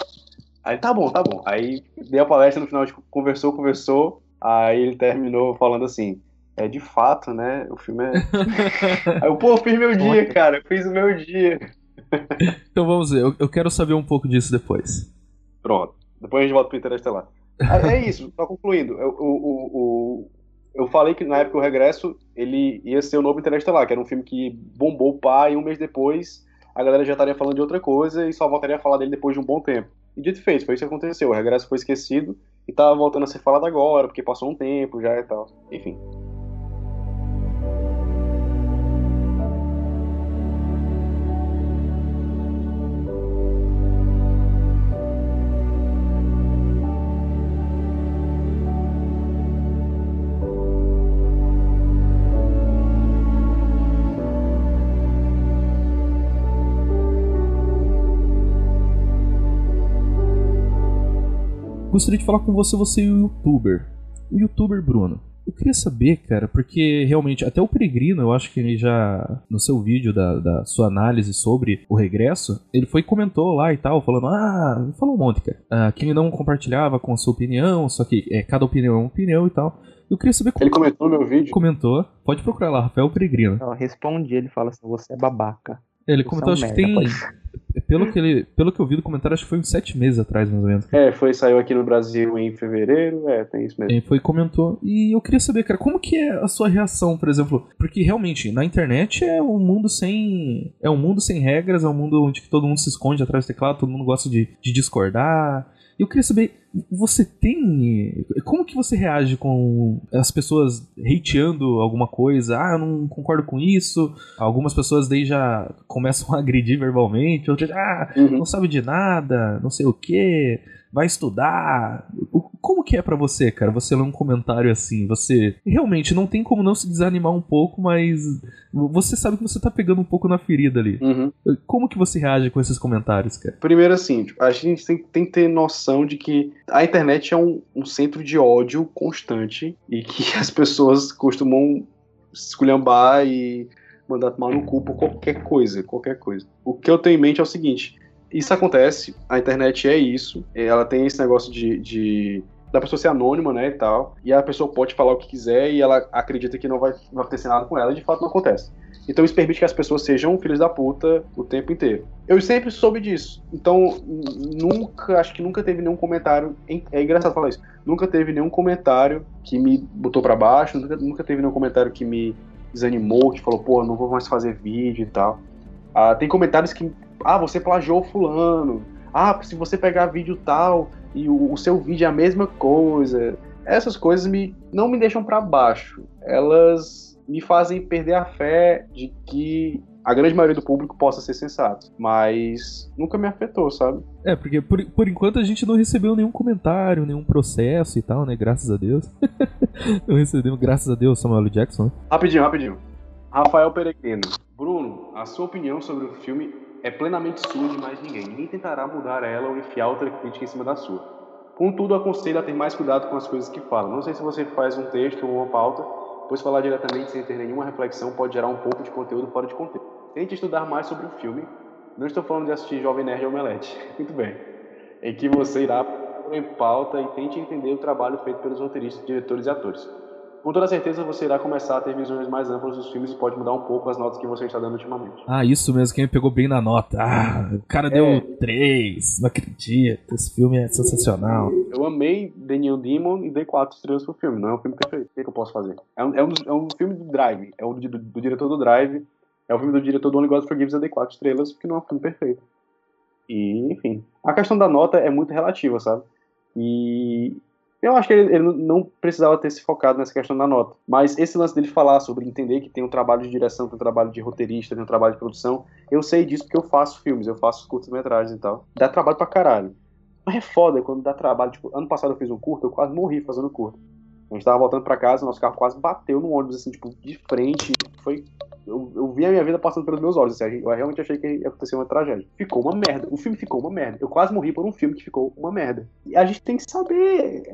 Aí tá bom, tá bom. Aí dei a palestra no final, a gente conversou, conversou. Aí ele terminou falando assim: é de fato, né? O filme é. Aí eu, pô, eu fiz meu dia, cara. Eu fiz o meu dia. então vamos ver, eu, eu, quero saber um pouco disso depois. Pronto. Depois a gente volta pro Interestelar. é isso, só concluindo. O, o, eu falei que na época o Regresso ele ia ser o novo Interestelar, que era um filme que bombou o pai e um mês depois a galera já estaria falando de outra coisa e só voltaria a falar dele depois de um bom tempo. E dito feito, foi isso que aconteceu. O Regresso foi esquecido e tá voltando a ser falado agora, porque passou um tempo já e tal. Enfim. Gostaria de falar com você, você e o youtuber. O youtuber Bruno. Eu queria saber, cara, porque realmente, até o Peregrino, eu acho que ele já, no seu vídeo da, da sua análise sobre o regresso, ele foi e comentou lá e tal, falando, ah, falou um monte, cara, ah, que ele não compartilhava com a sua opinião, só que é, cada opinião é uma opinião e tal. Eu queria saber como. Ele comentou no meu vídeo? Comentou. Pode procurar lá, Rafael Peregrino. Eu respondi, ele fala assim: você é babaca. Ele comentou, acho merda, que tem. Pode pelo que, ele, pelo que eu vi do comentário, acho que foi uns sete meses atrás, mais ou menos. É, foi, saiu aqui no Brasil em fevereiro, é, tem isso mesmo. Ele foi e comentou. E eu queria saber, cara, como que é a sua reação, por exemplo? Porque realmente, na internet é um mundo sem. É um mundo sem regras, é um mundo onde todo mundo se esconde atrás do teclado, todo mundo gosta de, de discordar. Eu queria saber, você tem. Como que você reage com as pessoas hateando alguma coisa? Ah, eu não concordo com isso. Algumas pessoas daí já começam a agredir verbalmente, outras, ah, uhum. não sabe de nada, não sei o que vai estudar. Como que é para você, cara? Você lê um comentário assim, você realmente não tem como não se desanimar um pouco, mas você sabe que você tá pegando um pouco na ferida ali. Uhum. Como que você reage com esses comentários, cara? Primeiro assim, tipo, a gente tem, tem, que ter noção de que a internet é um, um centro de ódio constante e que as pessoas costumam esculhambar e mandar tomar no cu por qualquer coisa, qualquer coisa. O que eu tenho em mente é o seguinte, isso acontece, a internet é isso, ela tem esse negócio de, de da pessoa ser anônima, né, e tal. E a pessoa pode falar o que quiser e ela acredita que não vai, vai acontecer nada com ela, e de fato não acontece. Então isso permite que as pessoas sejam filhos da puta o tempo inteiro. Eu sempre soube disso. Então, nunca, acho que nunca teve nenhum comentário. É engraçado falar isso. Nunca teve nenhum comentário que me botou para baixo, nunca, nunca teve nenhum comentário que me desanimou, que falou, pô, não vou mais fazer vídeo e tal. Ah, tem comentários que, ah, você plagiou fulano. Ah, se você pegar vídeo tal e o, o seu vídeo é a mesma coisa. Essas coisas me, não me deixam para baixo. Elas me fazem perder a fé de que a grande maioria do público possa ser sensato. Mas nunca me afetou, sabe? É, porque por, por enquanto a gente não recebeu nenhum comentário, nenhum processo e tal, né? Graças a Deus. não recebemos, graças a Deus, Samuel Jackson. Né? Rapidinho, rapidinho. Rafael Peregrino. Bruno, a sua opinião sobre o filme é plenamente sua de mais ninguém. Ninguém tentará mudar ela ou enfiar outra crítica em cima da sua. Contudo, aconselho a ter mais cuidado com as coisas que fala. Não sei se você faz um texto ou uma pauta pois falar diretamente sem ter nenhuma reflexão pode gerar um pouco de conteúdo fora de contexto. Tente estudar mais sobre o filme. Não estou falando de assistir Jovem Nerd Omelete. Muito bem. Em que você irá em pauta e tente entender o trabalho feito pelos roteiristas, diretores e atores. Com toda certeza você irá começar a ter visões mais amplas dos filmes e pode mudar um pouco as notas que você está dando ultimamente. Ah, isso mesmo, quem pegou bem na nota. Ah, o cara deu é. três, não acredito, esse filme é sensacional. Eu amei New Demon e dei quatro estrelas pro filme, não é um filme perfeito. O que, é que eu posso fazer? É um, é um, é um filme do Drive, é o do, do, do, diretor do Drive, é o filme do diretor do Only God Forgives, eu dei quatro estrelas, porque não é um filme perfeito. E, enfim, a questão da nota é muito relativa, sabe? E eu acho que ele, ele, não precisava ter se focado nessa questão da nota. Mas esse lance dele falar sobre entender que tem um trabalho de direção, tem um trabalho de roteirista, tem um trabalho de produção, eu sei disso porque eu faço filmes, eu faço curtas-metragens e tal. Dá trabalho pra caralho. Mas é foda quando dá trabalho. Tipo, ano passado eu fiz um curto, eu quase morri fazendo curto. A gente tava voltando para casa, nosso carro quase bateu no ônibus, assim, tipo, de frente. Foi. Eu, eu vi a minha vida passando pelos meus olhos, assim, eu realmente achei que ia acontecer uma tragédia. Ficou uma merda. O filme ficou uma merda. Eu quase morri por um filme que ficou uma merda. E a gente tem que saber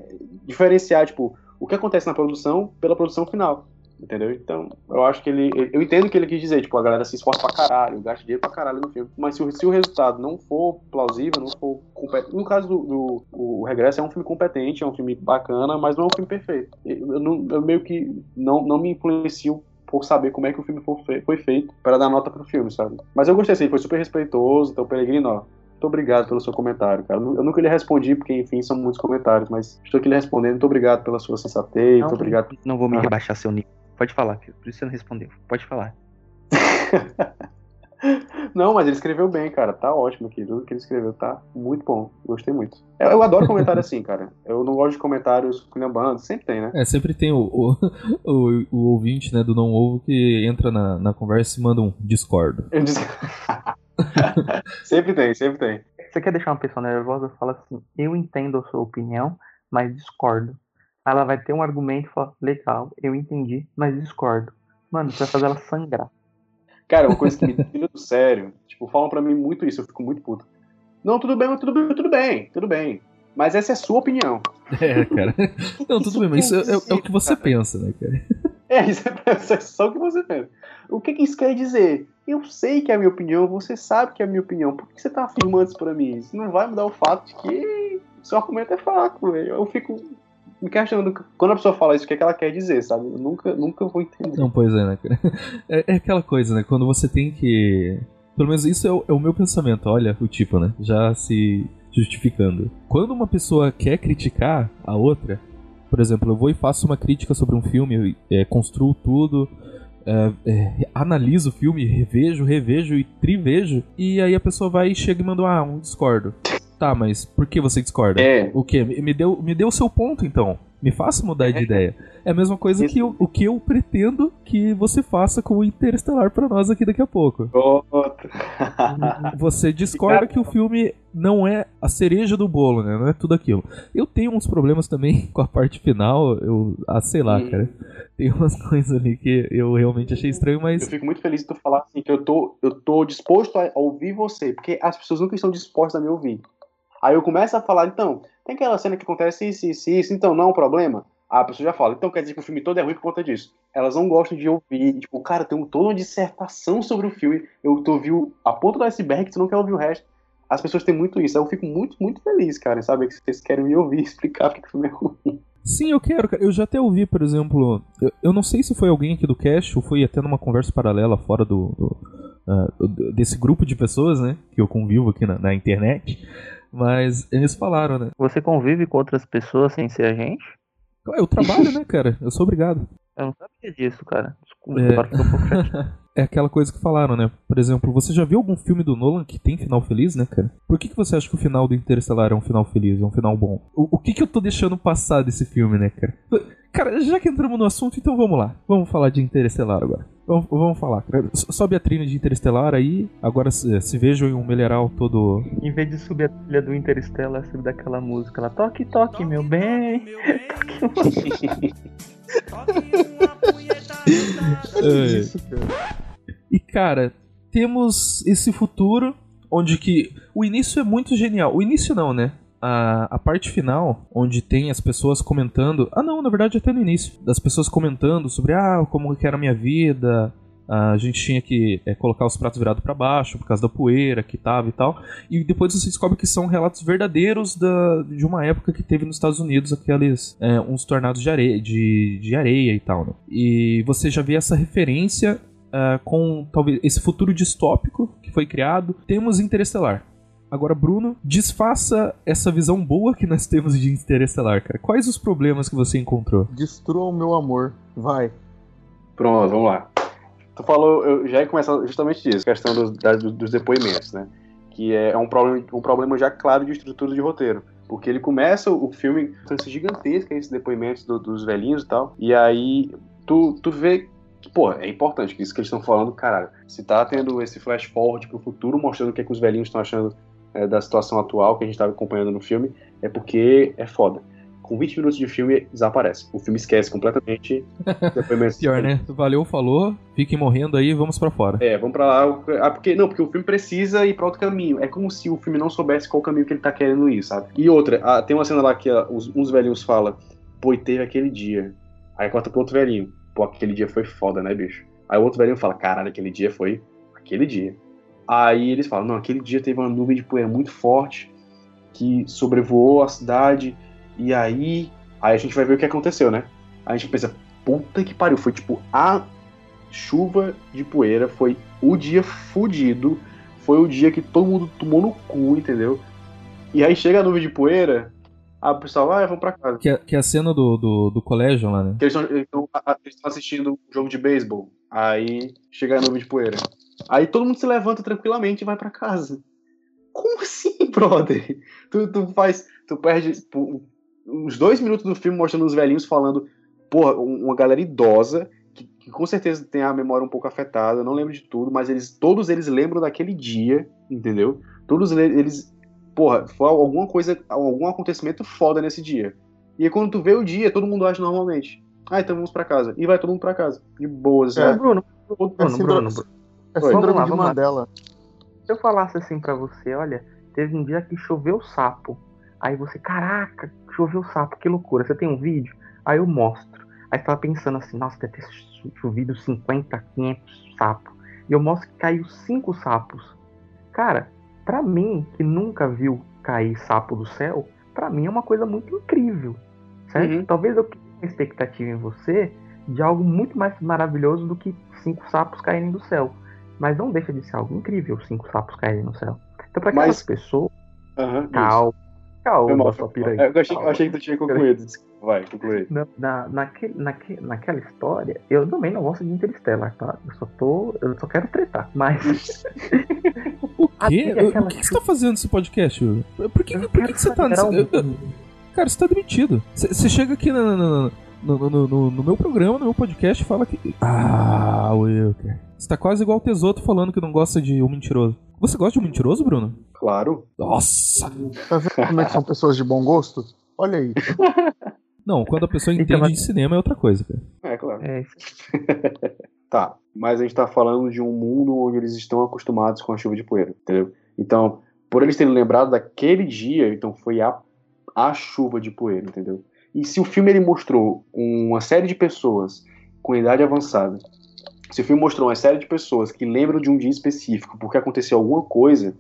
diferenciar, tipo, o que acontece na produção pela produção final. Entendeu? Então, eu acho que ele. Eu entendo o que ele quis dizer, tipo, a galera se esforça pra caralho, gasta dinheiro pra caralho no filme. Mas se o, se o resultado não for plausível, não for competente. No caso do, do o Regresso é um filme competente, é um filme bacana, mas não é um filme perfeito. Eu, eu, eu meio que não, não me influencio por saber como é que o filme foi feito para dar nota pro filme, sabe? Mas eu gostei, assim, foi super respeitoso, então, Peregrino, ó, muito obrigado pelo seu comentário, cara. Eu nunca lhe respondi, porque, enfim, são muitos comentários, mas estou aqui lhe respondendo. Muito obrigado pela sua sensatez, não, muito obrigado. Não vou me rebaixar seu nível. Pode falar, filho. Por isso você não respondeu. Pode falar. não, mas ele escreveu bem, cara. Tá ótimo aqui. Tudo que ele escreveu tá muito bom. Gostei muito. Eu, eu adoro comentário assim, cara. Eu não gosto de comentários culhambando. Sempre tem, né? É, sempre tem o, o, o, o ouvinte, né, do Não Ovo que entra na, na conversa e manda um discordo. sempre tem, sempre tem. Você quer deixar uma pessoa nervosa? Fala assim: Eu entendo a sua opinião, mas discordo ela vai ter um argumento e falar, legal, eu entendi, mas discordo. Mano, você vai fazer ela sangrar. Cara, uma coisa que me tira do sério, tipo, falam pra mim muito isso, eu fico muito puto. Não, tudo bem, tudo bem, tudo bem, tudo bem. Mas essa é a sua opinião. É, cara. Não, tudo bem, mas isso é, é, é, o que você cara. pensa, né, cara? É, isso é, só o que você pensa. O que, que isso quer dizer? Eu sei que é a minha opinião, você sabe que é a minha opinião. Por que você tá afirmando isso pra mim? Isso não vai mudar o fato de que seu argumento é fraco, velho. Eu fico me questionando quando a pessoa fala isso, o que, é que ela quer dizer, sabe? Eu nunca, nunca vou entender. Não, pois é, né? É, é aquela coisa, né? Quando você tem que. Pelo menos isso é o, é o meu pensamento, olha o tipo, né? Já se justificando. Quando uma pessoa quer criticar a outra, por exemplo, eu vou e faço uma crítica sobre um filme, é, construo tudo, é, é, analiso o filme, revejo, revejo e trivejo, e aí a pessoa vai e chega e manda ah, um discordo. Tá, mas por que você discorda? É. O que? Me deu, me deu o seu ponto, então. Me faça mudar de é. ideia. É a mesma coisa Isso. que eu, o que eu pretendo que você faça com o Interestelar para nós aqui daqui a pouco. Você discorda que o filme não é a cereja do bolo, né? Não é tudo aquilo. Eu tenho uns problemas também com a parte final, eu, ah, sei lá, hum. cara. Tem umas coisas ali que eu realmente achei estranho, mas eu fico muito feliz de tu falar assim que eu tô eu tô disposto a ouvir você, porque as pessoas nunca estão dispostas a me ouvir. Aí eu começo a falar, então, tem aquela cena que acontece isso, isso, isso, então não é um problema? a pessoa já fala, então quer dizer que o filme todo é ruim por conta disso. Elas não gostam de ouvir, tipo, cara, tem toda uma dissertação sobre o filme, eu tô ouvindo a ponta do iceberg, tu não quer ouvir o resto. as pessoas têm muito isso. Eu fico muito, muito feliz, cara, em saber que vocês querem me ouvir explicar porque o filme é ruim. Sim, eu quero, cara. Eu já até ouvi, por exemplo. Eu, eu não sei se foi alguém aqui do cast ou foi até numa conversa paralela fora do, do, uh, desse grupo de pessoas, né? Que eu convivo aqui na, na internet. Mas eles falaram, né? Você convive com outras pessoas sem ser a gente? Eu trabalho, né, cara? Eu sou obrigado. Eu não sabia disso, cara. Desculpa, é... agora um pouco é aquela coisa que falaram, né? Por exemplo, você já viu algum filme do Nolan que tem final feliz, né, cara? Por que, que você acha que o final do Interestelar é um final feliz, é um final bom? O, o que, que eu tô deixando passar desse filme, né, cara? Cara, já que entramos no assunto, então vamos lá. Vamos falar de Interestelar agora. Vamos, vamos falar. Sobe a trilha de Interestelar aí. Agora se, se vejam em um milharal todo. Em vez de subir a trilha do Interestelar, subir daquela música lá. Toque, toque, meu bem. Toque, é isso, cara. E cara, temos esse futuro onde que o início é muito genial. O início não, né? A, a parte final, onde tem as pessoas comentando. Ah, não, na verdade, até no início. Das pessoas comentando sobre ah, como que era a minha vida, a gente tinha que é, colocar os pratos virados para baixo por causa da poeira que tava e tal. E depois você descobre que são relatos verdadeiros da, de uma época que teve nos Estados Unidos aqueles é, uns tornados de areia, de, de areia e tal. Né? E você já vê essa referência uh, com talvez esse futuro distópico que foi criado. Temos Interestelar. Agora, Bruno, desfaça essa visão boa que nós temos de Interestelar, cara. Quais os problemas que você encontrou? Destrua o meu amor. Vai. Pronto, vamos lá. Tu falou, eu já ia começar justamente disso, questão dos, dos depoimentos, né? Que é um problema, um problema já claro de estrutura de roteiro. Porque ele começa o filme gigantesco, esses depoimentos do, dos velhinhos e tal. E aí tu, tu vê pô, é importante, que isso que eles estão falando, caralho. Se tá tendo esse flash forward pro futuro, mostrando o que, é que os velhinhos estão achando é, da situação atual que a gente tava acompanhando no filme, é porque é foda. Com 20 minutos de filme, desaparece. O filme esquece completamente. Pior, né? Valeu, falou, fiquem morrendo aí, vamos para fora. É, vamos para lá. Ah, porque, não, porque o filme precisa ir para outro caminho. É como se o filme não soubesse qual caminho que ele tá querendo ir, sabe? E outra, ah, tem uma cena lá que ah, os, uns velhinhos falam, pô, e teve aquele dia. Aí corta pro outro velhinho pô, aquele dia foi foda, né, bicho? Aí o outro velhinho fala, caralho, aquele dia foi aquele dia. Aí eles falam, não, aquele dia teve uma nuvem de poeira muito forte que sobrevoou a cidade e aí aí a gente vai ver o que aconteceu, né? Aí a gente pensa, puta que pariu, foi tipo a chuva de poeira, foi o dia fudido, foi o dia que todo mundo tomou no cu, entendeu? E aí chega a nuvem de poeira, ah, o pessoal, ah, vamos pra casa. Que é, que é a cena do, do, do colégio lá, né? Que eles estão assistindo um jogo de beisebol. Aí chega a nuvem de poeira. Aí todo mundo se levanta tranquilamente e vai para casa. Como assim, brother? Tu, tu faz. Tu perde uns dois minutos do filme mostrando os velhinhos falando. Porra, uma galera idosa que, que, com certeza tem a memória um pouco afetada, não lembro de tudo, mas eles todos eles lembram daquele dia, entendeu? Todos eles porra, foi alguma coisa, algum acontecimento foda nesse dia. E aí quando tu vê o dia, todo mundo age normalmente. Ah, então vamos pra casa. E vai todo mundo pra casa. De boas, é, né? Bruno, Bruno, é Bruno, Bruno. É síndrome lá, de Mandela. Se eu falasse assim pra você, olha, teve um dia que choveu sapo. Aí você, caraca, choveu sapo, que loucura. Você tem um vídeo? Aí eu mostro. Aí você tava pensando assim, nossa, deve ter chovido 50, 500 sapos. E eu mostro que caiu 5 sapos. Cara, para mim, que nunca viu cair sapo do céu, para mim é uma coisa muito incrível. Certo? Uhum. Talvez eu tenha uma expectativa em você de algo muito mais maravilhoso do que cinco sapos caírem do céu. Mas não deixa de ser algo incrível cinco sapos caírem no céu. Então, para aquelas Mas... pessoas, uhum, calma, calma, sua piranha. Eu achei, eu achei que tu tinha concluído. Vai, concluir. Na, na, naquele, naque, naquela história, eu também não gosto de Interstellar, tá? Eu só tô. Eu só quero tretar, mas. o quê? O que, que você tá fazendo nesse podcast? Por que, por que, que você tá. Nesse... Um... Cara, você tá demitido. Você chega aqui na, na, no, no, no, no, meu programa, no meu podcast, fala que. Ah, Wilker. Você tá quase igual o Tesoto falando que não gosta de um mentiroso. Você gosta de um mentiroso, Bruno? Claro. Nossa! Tá vendo como é que são pessoas de bom gosto? Olha aí. Não, quando a pessoa então, entende de cinema é outra coisa, cara. É, claro. É. tá, mas a gente tá falando de um mundo onde eles estão acostumados com a chuva de poeira, entendeu? Então, por eles terem lembrado daquele dia, então foi a, a chuva de poeira, entendeu? E se o filme ele mostrou uma série de pessoas com idade avançada, se o filme mostrou uma série de pessoas que lembram de um dia específico porque aconteceu alguma coisa,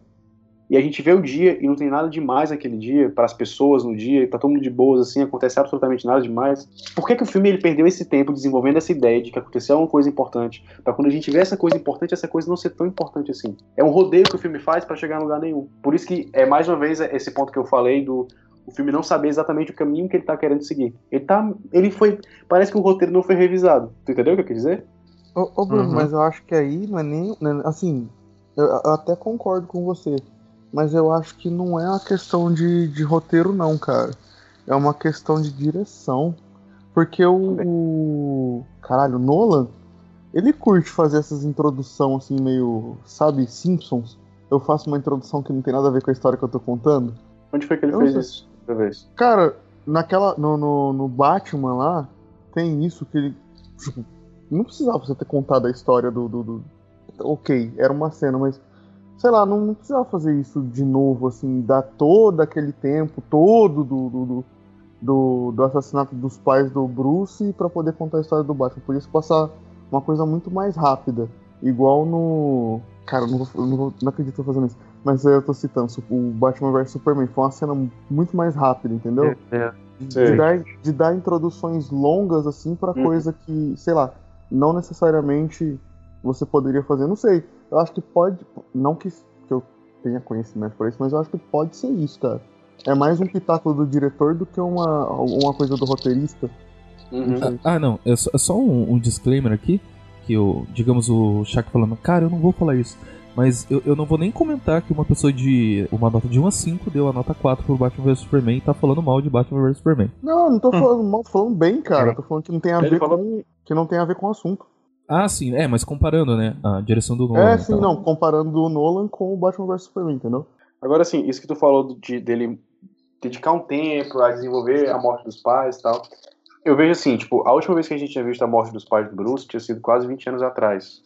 e a gente vê o dia e não tem nada demais naquele dia, para as pessoas no dia, tá todo mundo de boas, assim, acontece absolutamente nada demais. Por que, que o filme ele perdeu esse tempo desenvolvendo essa ideia de que aconteceu uma coisa importante, para quando a gente vê essa coisa importante, essa coisa não ser tão importante assim? É um rodeio que o filme faz para chegar em lugar nenhum. Por isso que, é mais uma vez, esse ponto que eu falei do o filme não saber exatamente o caminho que ele tá querendo seguir. Ele tá. Ele foi. Parece que o roteiro não foi revisado. Tu entendeu o que eu quis dizer? Ô, ô Bruno, uhum. mas eu acho que aí não é nem. Né, assim, eu, eu, até concordo com você. Mas eu acho que não é uma questão de, de roteiro, não, cara. É uma questão de direção. Porque o, o. Caralho, o Nolan, ele curte fazer essas introduções assim, meio. Sabe, Simpsons? Eu faço uma introdução que não tem nada a ver com a história que eu tô contando. Onde foi que ele eu fez isso? Vez? Cara, naquela. No, no, no, Batman lá, tem isso que ele. Tipo, não precisava você ter contado a história do, do, do. Ok, era uma cena, mas. Sei lá, não, não, precisava fazer isso de novo, assim, dar todo aquele tempo todo do, do, do, do assassinato dos pais do Bruce para poder contar a história do Batman. Por isso passar uma coisa muito mais rápida. Igual no. Cara, não, não, não acredito que eu tô fazendo isso. Mas eu tô citando, o Batman vs Superman foi uma cena muito mais rápida, entendeu? É, é. De, dar, de dar introduções longas, assim, pra uhum. coisa que, sei lá, não necessariamente você poderia fazer. Não sei, eu acho que pode. Não que, que eu tenha conhecimento por isso, mas eu acho que pode ser isso, cara. É mais um pitáculo do diretor do que uma, uma coisa do roteirista. Uhum. Ah, não, é só, é só um, um, disclaimer aqui. Que o, digamos, o Shaq falando, cara, eu não vou falar isso. Mas eu, eu não vou nem comentar que uma pessoa de uma nota de 1 a 5 deu a nota 4 pro Batman vs Superman e tá falando mal de Batman vs Superman. Não, não tô falando mal, tô falando bem, cara. Tô falando que não tem a ver falou... com que não tem a ver com o assunto. Ah, sim, é, mas comparando, né, a direção do Nolan. É, sim, não, comparando o Nolan com o Batman vs Superman, entendeu? Agora, sim, isso que tu falou de, dele dedicar um tempo a desenvolver a morte dos pais e tal. Eu vejo assim, tipo, a última vez que a gente tinha visto a morte dos pais do Bruce tinha sido quase 20 anos atrás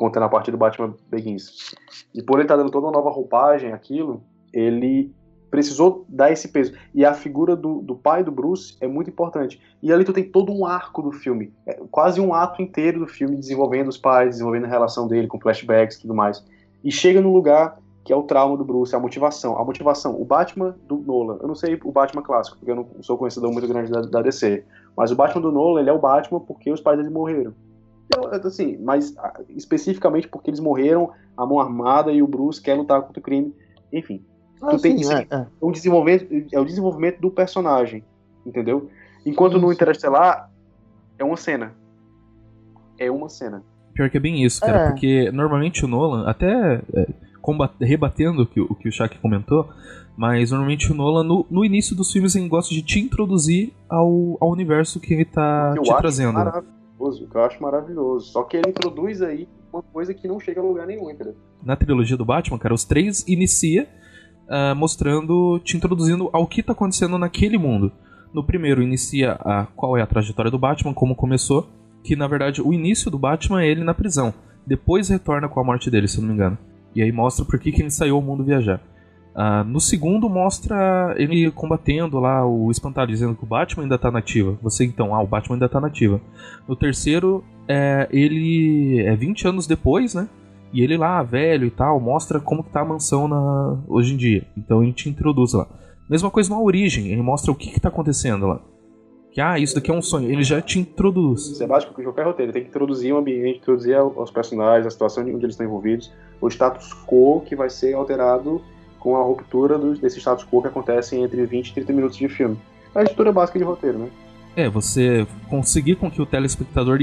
contando a partir do Batman Begins. E por ele estar tá dando toda uma nova roupagem, aquilo, ele precisou dar esse peso. E a figura do, do pai do Bruce é muito importante. E ali tu tem todo um arco do filme, é quase um ato inteiro do filme desenvolvendo os pais, desenvolvendo a relação dele com flashbacks e tudo mais. E chega no lugar que é o trauma do Bruce, a motivação. A motivação, o Batman do Nolan, eu não sei o Batman clássico, porque eu não sou conhecedor muito grande da, da DC, mas o Batman do Nolan, ele é o Batman porque os pais dele morreram. Assim, mas ah, especificamente porque eles morreram, a mão armada e o Bruce quer lutar contra o crime. Enfim. Ah, tu tem sim, é, é. Um desenvolvimento, é o desenvolvimento do personagem. Entendeu? Enquanto sim, no Interestelar é uma cena. É uma cena. Pior que é bem isso, cara, é. porque normalmente o Nolan, até é, rebatendo o que, o que o Shaq comentou, mas normalmente o Nolan, no, no, início dos filmes, ele gosta de te introduzir ao, ao universo que ele tá te trazendo. Maravilhoso maravilhoso, que eu acho maravilhoso. Só que ele introduz aí uma coisa que não chega a lugar nenhum, entendeu? Na trilogia do Batman, cara, os três inicia uh, mostrando, te introduzindo ao que tá acontecendo naquele mundo. No primeiro inicia a qual é a trajetória do Batman, como começou, que na verdade o início do Batman é ele na prisão. Depois retorna com a morte dele, se não me engano. E aí mostra por que, que ele saiu ao mundo viajar. Uh, no segundo mostra ele combatendo lá o espantalho, dizendo que o Batman ainda tá nativa. Você então, ah, o Batman ainda tá nativa. No terceiro, é, ele é 20 anos depois, né? E ele lá, velho e tal, mostra como que tá a mansão na, hoje em dia. Então a gente introduz lá. Mesma coisa na origem, ele mostra o que que tá acontecendo lá. Que, ah, isso daqui é um sonho. Ele já te introduz. Isso é básico que qualquer roteiro. Tem que introduzir o ambiente, introduzir os personagens, a situação onde eles estão envolvidos, o status quo que vai ser alterado com a ruptura do, desse status quo que acontece entre 20 e 30 minutos de filme. É a estrutura básica de roteiro, né? É, você conseguir com que o telespectador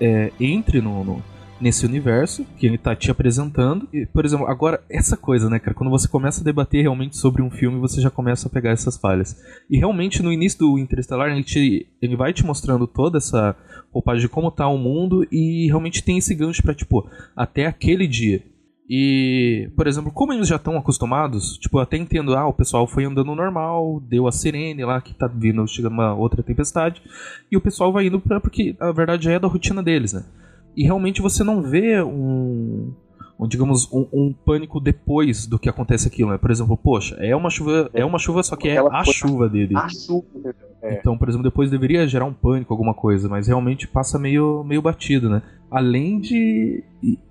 é, entre no, no, nesse universo que ele tá te apresentando. E, por exemplo, agora, essa coisa, né, cara? Quando você começa a debater realmente sobre um filme, você já começa a pegar essas falhas. E realmente, no início do Interestelar, ele, te, ele vai te mostrando toda essa roupagem de como tá o mundo e realmente tem esse gancho pra, tipo, até aquele dia e, por exemplo, como eles já estão acostumados, tipo, eu até entendo, ah, o pessoal foi andando normal, deu a sirene lá que tá vindo, chegando uma outra tempestade, e o pessoal vai indo pra, porque a verdade é da rotina deles, né? E realmente você não vê um, um digamos, um, um, pânico depois do que acontece aquilo, né? Por exemplo, poxa, é uma chuva, é uma chuva, só que é a chuva dele. A chuva, é. Então, por exemplo, depois deveria gerar um pânico, alguma coisa, mas realmente passa meio, meio batido, né? Além de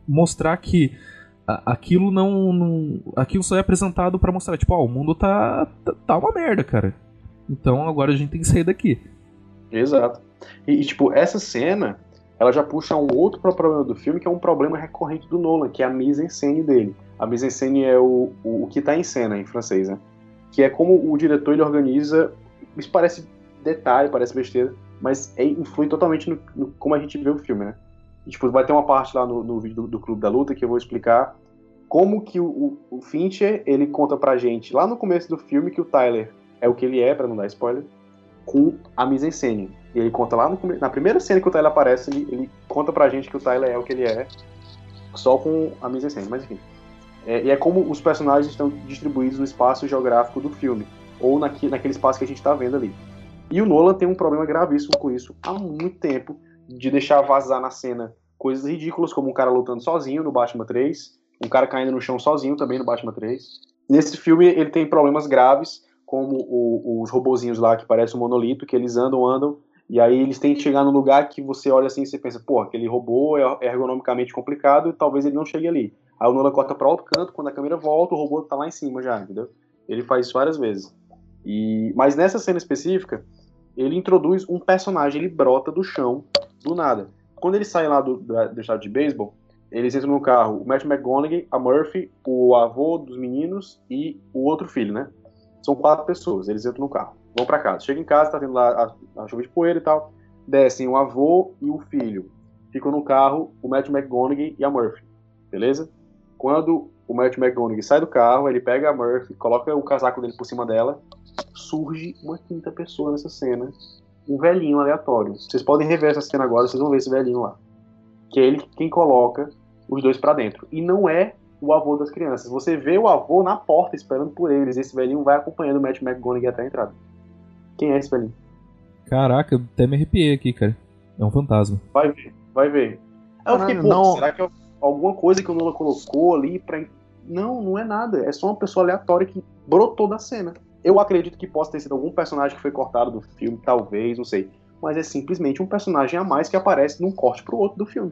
mostrar que aquilo não, não, Aquilo só é apresentado para mostrar, tipo, ó, o mundo tá, tá, tá, uma merda, cara. Então agora a gente tem que sair daqui. Exato. E, e, tipo, essa cena, ela já puxa um outro problema do filme, que é um problema recorrente do Nolan, que é a mise-en-scène dele. A mise-en-scène é o, o, o, que tá em cena, em francês, né? Que é como o diretor ele organiza. Isso parece detalhe, parece besteira, mas é, influi totalmente no, no, como a gente vê o filme, né? E, tipo, vai ter uma parte lá no, no vídeo do, do, Clube da Luta que eu vou explicar como que o, o, Fincher, ele conta pra gente, lá no começo do filme, que o Tyler é o que ele é, para não dar spoiler, com a mise-en-scène. E ele conta lá no, na primeira cena que o Tyler aparece, ele, ele, conta pra gente que o Tyler é o que ele é, só com a mise-en-scène, mas enfim. É, e é como os personagens estão distribuídos no espaço geográfico do filme, ou naque, naquele espaço que a gente está vendo ali. E o Nolan tem um problema gravíssimo com isso há muito tempo, de deixar vazar na cena coisas ridículas, como um cara lutando sozinho no Batman 3, um cara caindo no chão sozinho também no Batman 3. Nesse filme ele tem problemas graves, como o, os robozinhos lá que parecem um monolito, que eles andam, andam, e aí eles têm que chegar num lugar que você olha assim e você pensa, pô, aquele robô é ergonomicamente complicado e talvez ele não chegue ali. Aí o Nolan corta para outro canto, quando a câmera volta, o robô tá lá em cima já, entendeu? Ele faz isso várias vezes. E mas nessa cena específica, ele introduz um personagem, ele brota do chão, do nada. Quando eles saem lá do, do estado de beisebol, eles entram no carro, o Matt McGonaghy, a Murphy, o avô dos meninos e o outro filho, né? São quatro pessoas, eles entram no carro, vão para casa. Chega em casa, tá tendo lá a, a chuva de poeira e tal. Descem o avô e o filho. Ficam no carro o Matt McGonaghy e a Murphy, beleza? Quando o Matt McGonaghy sai do carro, ele pega a Murphy, coloca o casaco dele por cima dela, surge uma quinta pessoa nessa cena, um velhinho aleatório. Vocês podem rever essa cena agora, vocês vão ver esse velhinho lá. Que é ele quem coloca os dois para dentro. E não é o avô das crianças. Você vê o avô na porta esperando por eles. Esse velhinho vai acompanhando o Matt McGonaghy até a entrada. Quem é esse velhinho? Caraca, até me arrepiei aqui, cara. É um fantasma. Vai ver, vai ver. Eu fiquei, pô, não... será que é alguma coisa que o Nolan colocou ali pra. Não, não é nada. É só uma pessoa aleatória que brotou da cena. Eu acredito que possa ter sido algum personagem que foi cortado do filme, talvez, não sei. Mas é simplesmente um personagem a mais que aparece num corte pro outro do filme.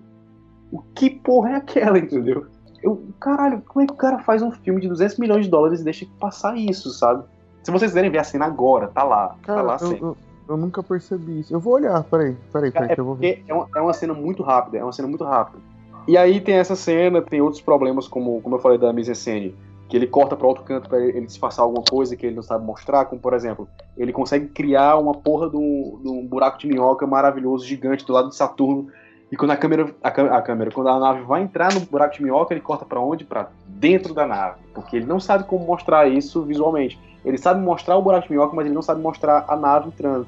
O que porra é aquela, entendeu? Eu, caralho, como é que o cara faz um filme de 200 milhões de dólares e deixa passar isso, sabe? Se vocês quiserem ver a cena agora, tá lá. Tá cara, tá lá eu, eu, eu, nunca percebi isso. Eu vou olhar, peraí, peraí, peraí, é que eu vou ver. É uma, é uma cena muito rápida, é uma cena muito rápida. E aí tem essa cena, tem outros problemas, como, como eu falei da mise-en-scène que ele corta para outro canto para ele disfarçar alguma coisa que ele não sabe mostrar, como por exemplo, ele consegue criar uma porra de um, buraco de minhoca maravilhoso, gigante, do lado de Saturno, e quando a câmera, a, a, câmera, quando a nave vai entrar no buraco de minhoca, ele corta para onde? Para dentro da nave, porque ele não sabe como mostrar isso visualmente. Ele sabe mostrar o buraco de minhoca, mas ele não sabe mostrar a nave entrando.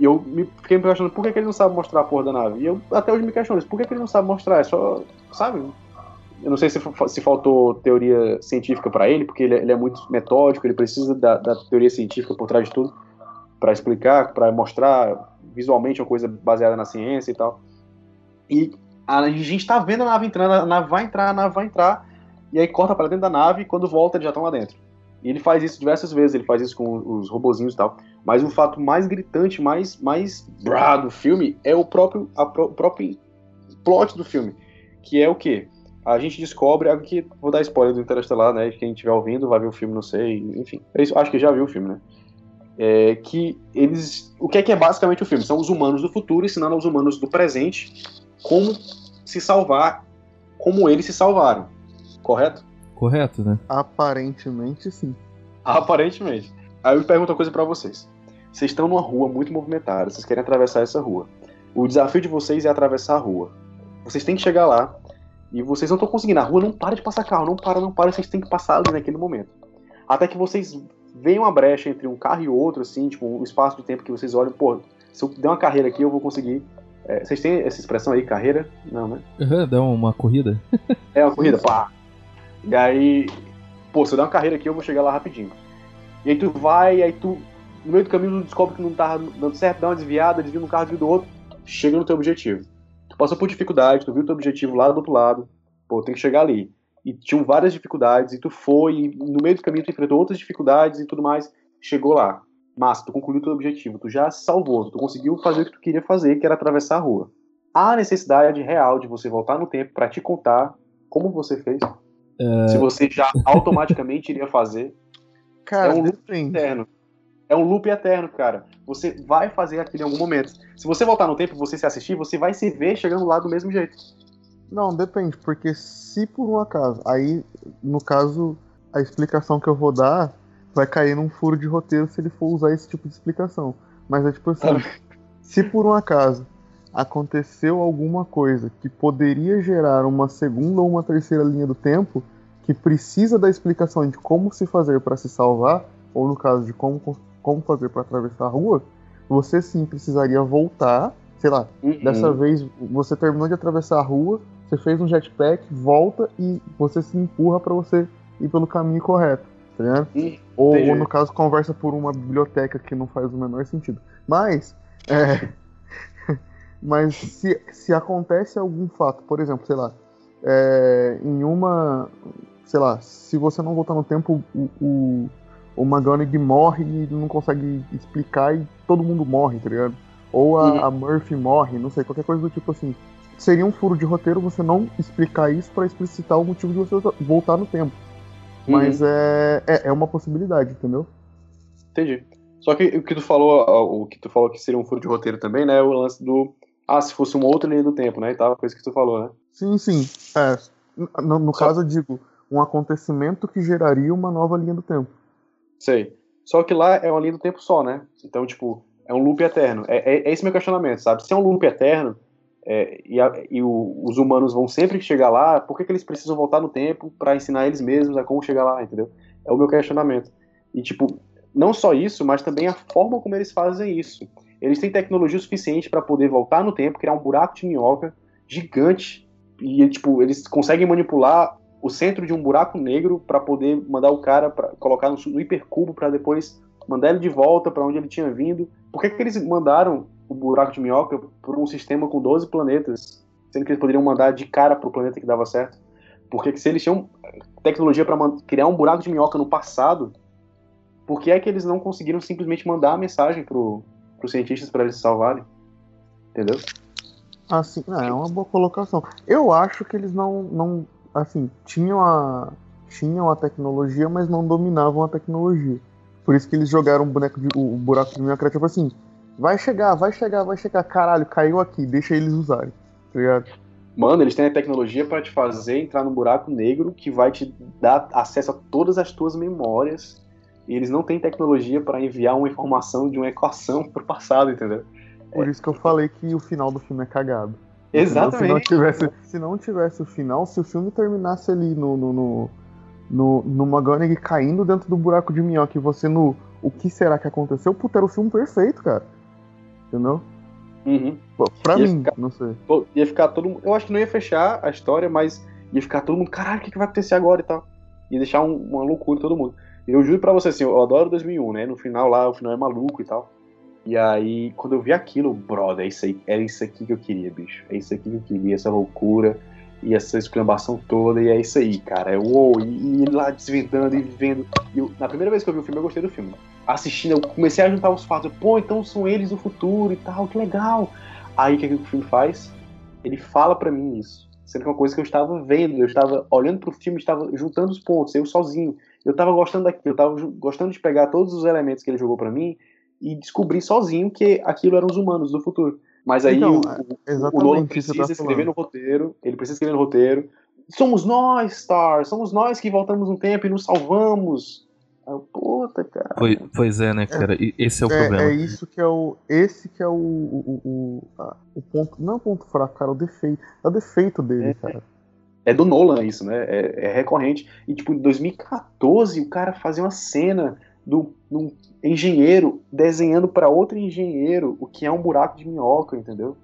E eu me, fiquei me questionando por que, que ele não sabe mostrar a porra da nave. E eu até hoje me questiono por que, que ele não sabe mostrar? É só, sabe? Eu não sei se, se faltou teoria científica para ele, porque ele, ele, é muito metódico, ele precisa da, da teoria científica por trás de tudo para explicar, para mostrar visualmente uma coisa baseada na ciência e tal. E a gente está vendo a nave entrando, a nave vai entrar, a nave vai entrar, e aí corta para dentro da nave e quando volta eles já estão lá dentro. E ele faz isso diversas vezes, ele faz isso com os robozinhos e tal. Mas o fato mais gritante, mais mais brá do filme é o próprio a, o próprio plot do filme, que é o quê? A gente descobre, aqui vou dar spoiler do Interestelar, né? Quem estiver ouvindo vai ver o filme, não sei, enfim. É acho que já viu o filme, né? É, que eles. O que é que é basicamente o filme? São os humanos do futuro ensinando aos humanos do presente como se salvar, como eles se salvaram. Correto? Correto, né? Aparentemente sim. Aparentemente. Aí eu pergunto uma coisa para vocês. Vocês estão numa rua muito movimentada, vocês querem atravessar essa rua. O desafio de vocês é atravessar a rua. Vocês têm que chegar lá e vocês não estão conseguindo. A rua não para de passar carro, não para, não para. Vocês têm que passar ali naquele momento. Até que vocês veem uma brecha entre um carro e outro, assim, tipo, um espaço de tempo que vocês olham, pô, se eu der uma carreira aqui, eu vou conseguir. É, vocês têm essa expressão aí, carreira? Não, né? Uhum, dá uma corrida. é, uma corrida, pá. E aí, pô, se eu der uma carreira aqui, eu vou chegar lá rapidinho. E aí tu vai, aí tu, no meio do caminho, tu descobre que não tá dando certo, dá uma desviada, desvia um carro, desvia do outro, chega no teu objetivo passou por dificuldade, tu viu teu objetivo lá do outro lado, pô, tem que chegar ali. E tinham várias dificuldades, e tu foi, e no meio do caminho tu enfrentou outras dificuldades e tudo mais, chegou lá. Massa, tu concluiu teu objetivo, tu já salvou, tu conseguiu fazer o que tu queria fazer, que era atravessar a rua. Há necessidade real de você voltar no tempo para te contar como você fez? Se você já automaticamente iria fazer. Cara, É um loop depende. É um loop eterno, cara. Você vai fazer aquilo em algum momento. Se você voltar no tempo e você se assistir, você vai se ver chegando lá do mesmo jeito. Não, depende, porque se por um acaso, aí, no caso, a explicação que eu vou dar vai cair num furo de roteiro se ele for usar esse tipo de explicação. Mas é tipo assim, se por um acaso aconteceu alguma coisa que poderia gerar uma segunda ou uma terceira linha do tempo, que precisa da explicação de como se fazer para se salvar, ou no caso de como, como fazer para atravessar a rua, você sim precisaria voltar, sei lá, Uhum. Dessa vez, você terminou de atravessar a rua, você fez um jetpack, volta e você se empurra pra você ir pelo caminho correto, tá ligado? Hum, Ou, ou, no caso, conversa por uma biblioteca que não faz o menor sentido. Mas, é, mas se, se acontece algum fato, por exemplo, sei lá, é, em uma, sei lá, se você não voltar no tempo, o, o, o McGonagall morre e ele não consegue explicar e todo mundo morre, tá ligado? Ou a, Uhum. a Murphy morre, não sei, qualquer coisa do tipo assim. Seria um furo de roteiro você não explicar isso pra explicitar o motivo de você voltar no tempo. Mas é, é, é uma possibilidade, entendeu? Entendi. Só que o que tu falou, o que tu falou que seria um furo de roteiro também, né? O lance do. Ah, se fosse uma outra linha do tempo, né? E tal, coisa que tu falou, né? Sim, sim. É, no no Só- caso, eu digo, um acontecimento que geraria uma nova linha do tempo. Sei. Só que lá é uma linha do tempo só, né? Então, tipo, é um loop eterno. É, é, é esse meu questionamento, sabe? Se é um loop eterno é, e, a- e o- os humanos vão sempre chegar lá, por que, que eles precisam voltar no tempo pra ensinar eles mesmos a como chegar lá, entendeu? É o meu questionamento. E, tipo, não só isso, mas também a forma como eles fazem isso. Eles têm tecnologia suficiente pra poder voltar no tempo, criar um buraco de minhoca gigante e, tipo, eles conseguem manipular o centro de um buraco negro pra poder mandar o cara para colocar no, no hipercubo pra depois mandar ele de volta pra onde ele tinha vindo. Por que, que eles mandaram o buraco de minhoca por um sistema com 12 planetas, sendo que eles poderiam mandar de cara pro planeta que dava certo? Porque que se eles tinham tecnologia pra man- criar um buraco de minhoca no passado, por que é que eles não conseguiram simplesmente mandar a mensagem pro, pros cientistas pra eles se salvarem? Entendeu? Assim, é uma boa colocação. Eu acho que eles não, não assim, tinham a, tinham a tecnologia, mas não dominavam a tecnologia. Por isso que eles jogaram o, boneco de, o buraco de minhoca, tipo assim, vai chegar, vai chegar, vai chegar, caralho, caiu aqui, deixa eles usarem, tá ligado? Mano, eles têm a tecnologia pra te fazer entrar num buraco negro que vai te dar acesso a todas as tuas memórias. E eles não têm tecnologia pra enviar uma informação de uma equação pro passado, entendeu? Por isso que eu falei que o final do filme é cagado. Se não Exatamente. tivesse, se não tivesse o final, se o filme terminasse ali no, no, no, no, no McGonagall caindo dentro do buraco de minhoca e você no o que será que aconteceu, puta, era o filme perfeito, cara. Entendeu? Uhum. Pô, Pra Ia mim, ficar- não sei. Pô, Ia ficar todo mundo. Eu acho que não ia fechar a história, mas ia ficar todo mundo, caralho, o que, que vai acontecer agora e tal. Ia deixar um- uma loucura em todo mundo. Eu juro pra você assim, eu adoro 2001, né? No final lá, o final é maluco e tal. E aí, quando eu vi aquilo, brother, é isso aí, era isso aqui que eu queria, bicho. É isso aqui que eu queria, essa loucura e essa exclamação toda, e é isso aí, cara. É uou, e, e lá desvendando e vendo. Eu- na primeira vez que eu vi o filme, eu gostei do filme. Assistindo, eu comecei a juntar os fatos. Pô, então são eles do futuro e tal, que legal. Aí o que, que o filme faz? Ele fala pra mim isso. Sendo que é uma coisa que eu estava vendo, eu estava olhando pro filme, estava juntando os pontos, eu sozinho. Eu estava gostando daquilo, eu estava gostando de pegar todos os elementos que ele jogou pra mim e descobrir sozinho que aquilo eram os humanos do futuro. Mas aí Então, o, é, o- Nolan precisa tá escrever no falando. roteiro, ele precisa escrever no roteiro. Somos nós, Star, somos nós que voltamos no tempo e nos salvamos. Ah, Puta, cara. Pois, pois é, né, cara? E esse é o É, problema. é isso que é o. Esse que é o. O, o, o ponto. Não é o ponto fraco, cara, é o defeito. É o defeito dele, É. cara. É do Nolan isso, né? É, é recorrente. E, tipo, em 2014, o cara fazia uma cena do, engenheiro desenhando para outro engenheiro o que é um buraco de minhoca, entendeu?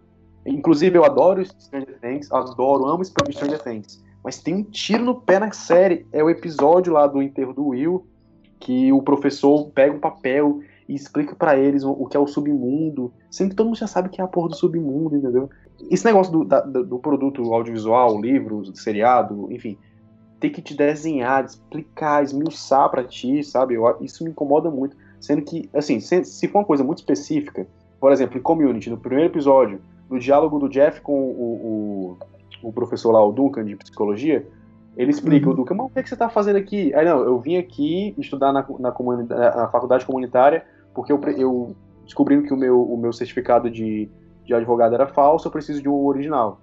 Inclusive, eu adoro Stranger Things, adoro, amo Stranger Things. Mas tem um tiro no pé na série. É o episódio lá do enterro do Will, que o professor pega um papel e explica pra eles o, que é o submundo, sendo que todo mundo já sabe o que é a porra do submundo, entendeu? Esse negócio do, da- do, produto audiovisual, livro, seriado, enfim, ter que te desenhar, explicar, esmiuçar pra ti, sabe? Eu, isso me incomoda muito. Sendo que, assim, se, se for uma coisa muito específica, por exemplo, em Community, no primeiro episódio, no diálogo do Jeff com o, o, o professor lá, o Duncan, de psicologia, Ele explica, o Duca, mas o que, é que você tá fazendo aqui? Aí não, eu vim aqui estudar na, na, comunidade, na faculdade comunitária porque eu, eu descobrindo que o meu, o meu certificado de, de advogado era falso, eu preciso de um original.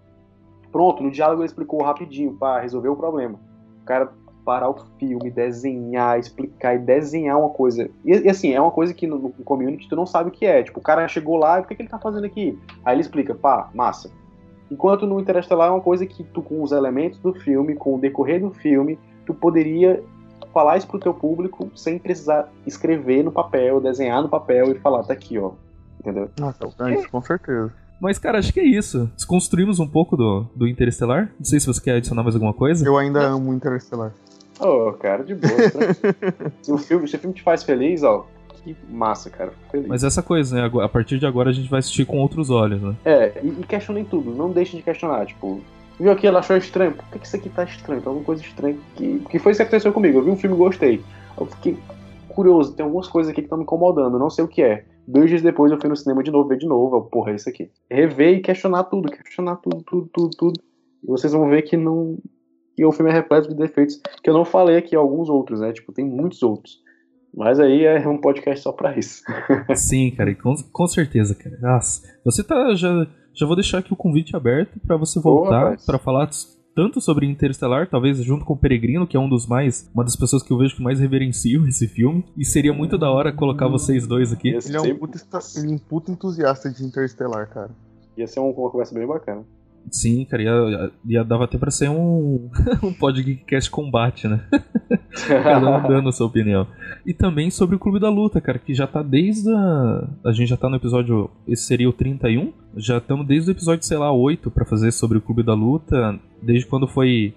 Pronto, no diálogo ele explicou rapidinho para resolver o problema. O cara parar o filme, desenhar, explicar e desenhar uma coisa. E, e assim, é uma coisa que no, no, community tu não sabe o que é. Tipo, o cara chegou lá o que, é que ele tá fazendo aqui? Aí ele explica, pá, massa. Enquanto no Interestelar é uma coisa que tu, com os elementos do filme, com o decorrer do filme, tu poderia falar isso pro teu público sem precisar escrever no papel, desenhar no papel e falar, tá aqui, ó. Entendeu? Nossa, é com certeza. Mas, cara, acho que é isso. Desconstruímos um pouco do, do Interestelar. Não sei se você quer adicionar mais alguma coisa. Eu ainda amo Interestelar. Ô, oh, cara, de boa. se, o filme, se o filme te faz feliz, ó, que massa, cara. Feliz. Mas essa coisa, né? A partir de agora a gente vai assistir com outros olhos, né? É, e, e questionem tudo. Não deixem de questionar. Tipo, viu aquilo, achou estranho? Por que, que isso aqui tá estranho? Tem alguma coisa estranha. Que, que foi isso que aconteceu comigo. Eu vi um filme e gostei. Eu fiquei curioso. Tem algumas coisas aqui que estão me incomodando. Não sei o que é. Dois dias depois eu fui no cinema de novo, ver de novo. Eu, porra, é isso aqui. Rever e questionar tudo. Questionar tudo, tudo, tudo, tudo. E vocês vão ver que não. Que o filme é repleto de defeitos. Que eu não falei aqui alguns outros, né? Tipo, tem muitos outros. Mas aí é um podcast só pra isso. Sim, cara, com, com certeza, cara. Nossa, você tá. Já, já vou deixar aqui o convite aberto para você voltar para falar tanto sobre Interestelar, talvez junto com o Peregrino, que é um dos mais, uma das pessoas que eu vejo que mais reverencio esse filme, e seria muito da hora colocar vocês dois aqui. Ele é um puta, ele é um puta entusiasta de Interestelar, cara. Ia ser uma conversa bem bacana. Sim, cara, ia, ia dava até pra ser um, um podcast combate, né? Cada um dando a sua opinião. E também sobre o Clube da Luta, cara, que já tá desde a. A gente já tá no episódio. Esse seria o 31. Já estamos desde o episódio, sei lá, 8 para fazer sobre o Clube da Luta. Desde quando foi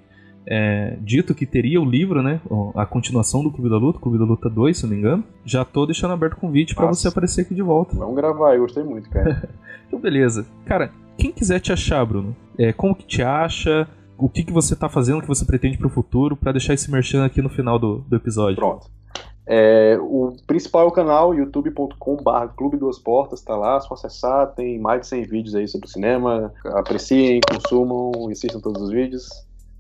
é, dito que teria o livro, né? A continuação do Clube da Luta, Clube da Luta 2, se não me engano. Já tô deixando aberto o convite para você aparecer aqui de volta. Vamos gravar, eu gostei muito, cara. então, beleza. Cara, quem quiser te achar, Bruno, é, como que te acha? O que, que você tá fazendo, o que você pretende pro futuro, para deixar esse merchan aqui no final do, do episódio. Pronto. É, o principal é o canal youtube.com.br Clube Duas Portas, tá lá, é só acessar, tem mais de 100 vídeos aí sobre o cinema, apreciem, consumam assistam todos os vídeos.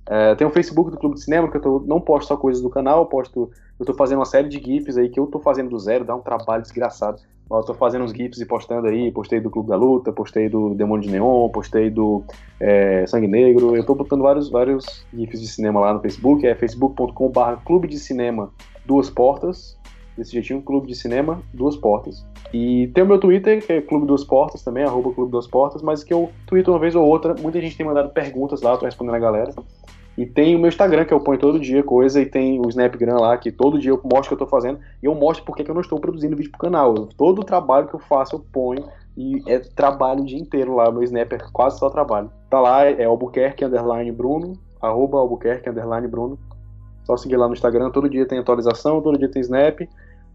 É, tem o Facebook do Clube de Cinema, que eu tô, não posto só coisas do canal, eu posto, eu tô fazendo uma série de GIFs aí que eu tô fazendo do zero, dá um trabalho desgraçado. Eu tô fazendo uns GIFs e postando aí, postei do Clube da Luta, postei do Demônio de Neon, postei do é, Sangue Negro, eu tô botando vários, vários GIFs de cinema lá no Facebook, é facebook.com.br Clube de Cinema Duas Portas, desse jeitinho, Clube de Cinema Duas Portas. E tem o meu Twitter, que é Clube Duas Portas também, arroba Clube Duas Portas, mas que eu tweeto uma vez ou outra, muita gente tem mandado perguntas lá, eu tô respondendo a galera. E tem o meu Instagram, que eu ponho todo dia coisa, e tem o Snapgram lá, que todo dia eu mostro o que eu tô fazendo, e eu mostro porque que eu não estou produzindo vídeo pro canal. Todo o trabalho que eu faço, eu ponho, e é trabalho o dia inteiro lá, meu Snap é quase só trabalho. Tá lá, é Albuquerque Underline Bruno, arroba Albuquerque Underline Bruno. Só seguir lá no Instagram, todo dia tem atualização, todo dia tem Snap.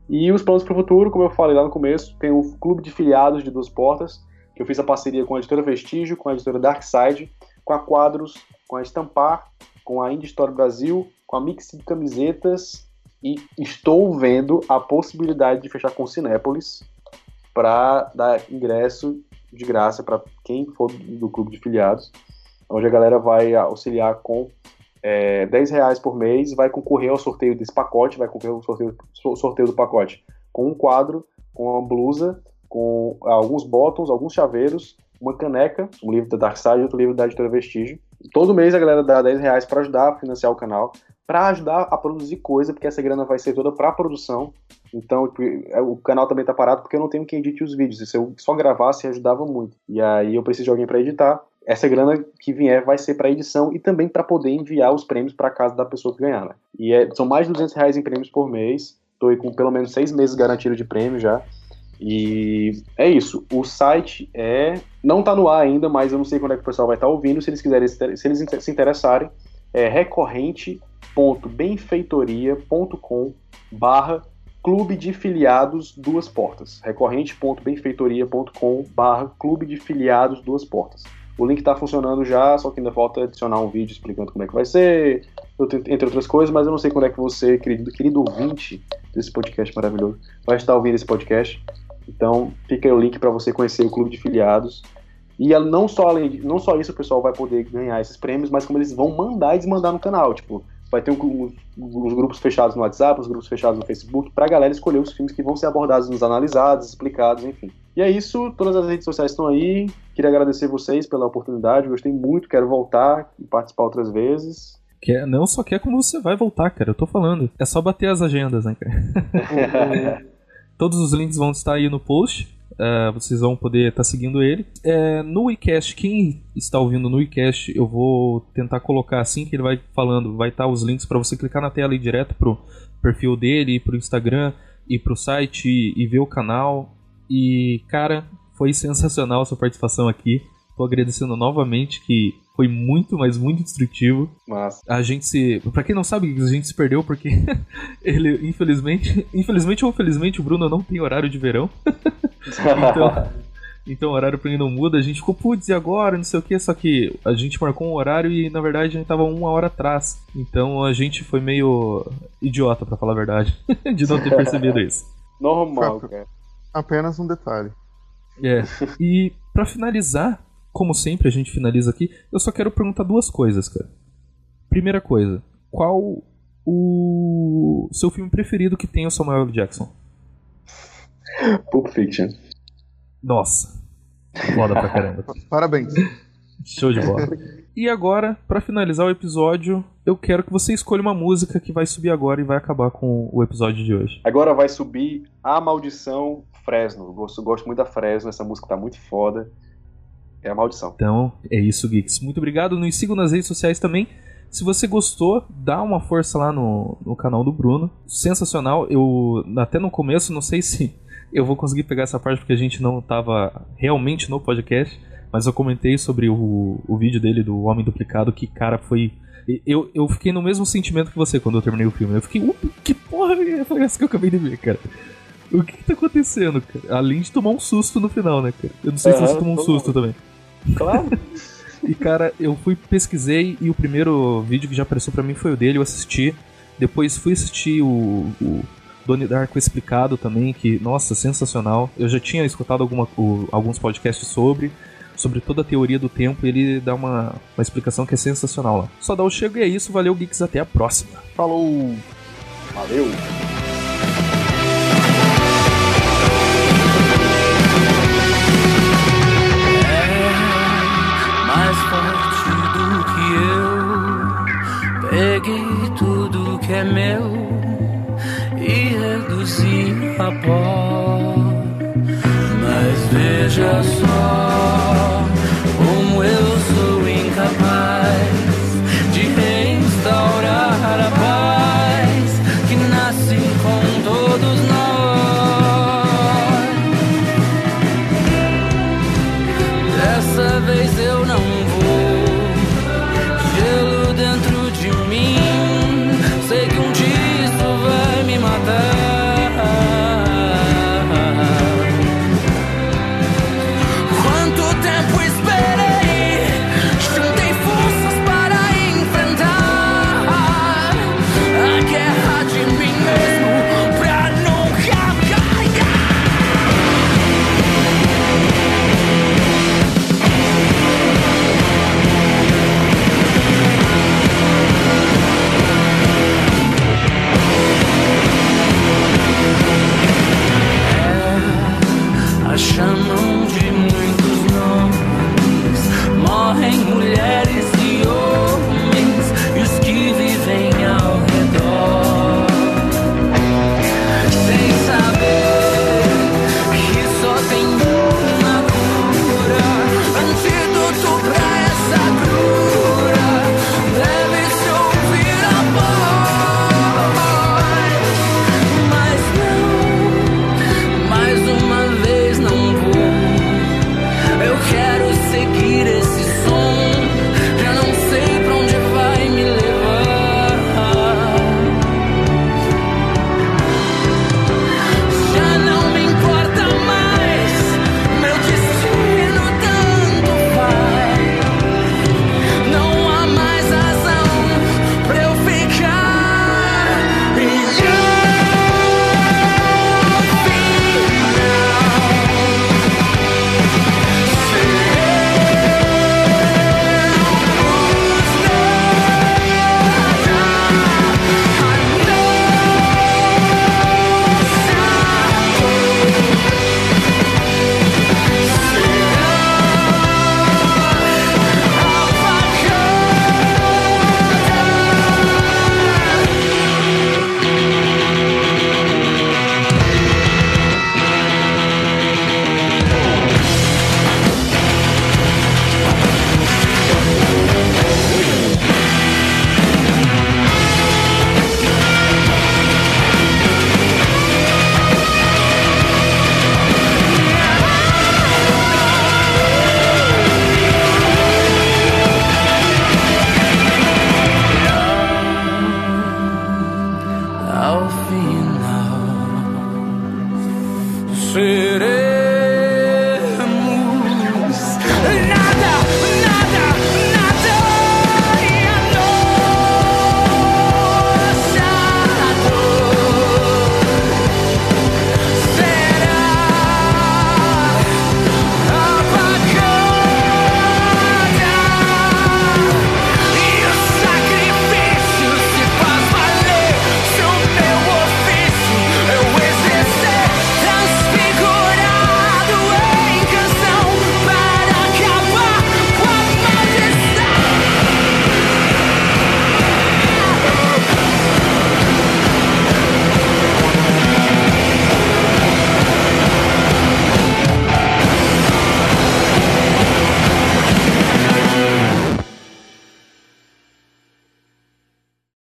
E os planos para o futuro, como eu falei lá no começo, tem o clube de filiados de Duas Portas, que eu fiz a parceria com a editora Vestígio, com a editora Darkside, com a Quadros, com a Estampar, com a Indie Store Brasil, com a Mix de Camisetas e estou vendo a possibilidade de fechar com o Cinépolis para dar ingresso de graça para quem for do clube de filiados, onde a galera vai auxiliar com é, 10 reais por mês, vai concorrer ao sorteio desse pacote, vai concorrer ao sorteio, sorteio do pacote com um quadro, com uma blusa, com alguns botões, alguns chaveiros, uma caneca, um livro da Dark Side e outro livro da editora Vestígio. Todo mês a galera dá 10 reais para ajudar a financiar o canal, para ajudar a produzir coisa, porque essa grana vai ser toda para produção. Então tipo, é, o canal também tá parado porque eu não tenho quem edite os vídeos. Se eu só gravasse, ajudava muito. E aí eu preciso de alguém para editar essa grana que vier vai ser para edição e também para poder enviar os prêmios para casa da pessoa que ganhar. Né? E é, são mais de 200 reais em prêmios por mês. Estou com pelo menos seis meses garantido de prêmio já. E é isso. O site é não está no ar ainda, mas eu não sei quando é que o pessoal vai estar tá ouvindo. Se eles quiserem, se eles se interessarem, é recorrente.benfeitoria.com barra Clube de Filiados Duas Portas. recorrente.benfeitoria.com barra Clube de Filiados Duas Portas. O link está funcionando já, só que ainda falta adicionar um vídeo explicando como é que vai ser, entre outras coisas, mas eu não sei quando é que você, querido, querido ouvinte desse podcast maravilhoso, vai estar ouvindo esse podcast. Então, fica aí o link para você conhecer o clube de filiados. E não só, além de, não só isso o pessoal vai poder ganhar esses prêmios, mas como eles vão mandar e desmandar no canal. Tipo, vai ter um, uns grupos fechados no WhatsApp, uns grupos fechados no Facebook, pra galera escolher os filmes que vão ser abordados, nos analisados, explicados, enfim. E é isso, todas as redes sociais estão aí. Queria agradecer vocês pela oportunidade, gostei muito, quero voltar e participar outras vezes. Quer, não só quer como você vai voltar, cara. Eu tô falando. É só bater as agendas, né, cara? Todos os links vão estar aí no post. Uh, vocês vão poder estar tá seguindo ele. É, no WeCast, quem está ouvindo no WeCast, eu vou tentar colocar assim que ele vai falando, vai estar tá os links para você clicar na tela e ir direto pro perfil dele, pro Instagram e pro site e, e ver o canal. E, cara, foi sensacional a sua participação aqui. Tô agradecendo novamente que foi muito, mas muito instrutivo. Mas a gente se, para quem não sabe, a gente se perdeu porque ele infelizmente, infelizmente ou felizmente o Bruno não tem horário de verão. então, então o horário pra ele não muda, a gente ficou, putz, e agora? Não sei o que, só que a gente marcou um horário e na verdade a gente tava uma hora atrás. Então a gente foi meio idiota, para falar a verdade, de não ter percebido isso. Normal, cara. Apenas um detalhe. É. E para finalizar, como sempre a gente finaliza aqui, eu só quero perguntar duas coisas, cara. Primeira coisa, qual o seu filme preferido que tem o Samuel L. Jackson? Pulp Fiction. Nossa. Foda pra caramba. Parabéns. Show de bola. E agora, para finalizar o episódio, eu quero que você escolha uma música que vai subir agora e vai acabar com o episódio de hoje. Agora vai subir A Maldição Fresno. Gosto, gosto muito da Fresno, essa música tá muito foda. É a maldição. Então, é isso, Geeks. Muito obrigado. Nos sigam nas redes sociais também. Se você gostou, dá uma força lá no, no canal do Bruno. Sensacional. Eu, até no começo, não sei se eu vou conseguir pegar essa parte porque a gente não estava realmente no podcast. Mas eu comentei sobre o, o vídeo dele do Homem Duplicado, que, cara, foi. Eu, eu fiquei no mesmo sentimento que você quando eu terminei o filme. Eu fiquei, que porra foi essa que eu acabei de ver, cara? O que, que tá acontecendo, cara? Além de tomar um susto no final, né, cara? Eu não sei é, se você tomou um susto também. Claro. e cara, eu fui pesquisei e o primeiro vídeo que já apareceu para mim foi o dele, eu assisti. Depois fui assistir o, o Donnie Darko explicado também, que, nossa, sensacional. Eu já tinha escutado alguma, o, alguns podcasts sobre, sobre toda a teoria do tempo, e ele dá uma, uma explicação que é sensacional lá. Só dá o chego e é isso, valeu, Geeks, até a próxima. Falou! Valeu! Peguei tudo que é meu e reduzi a pó. Mas veja só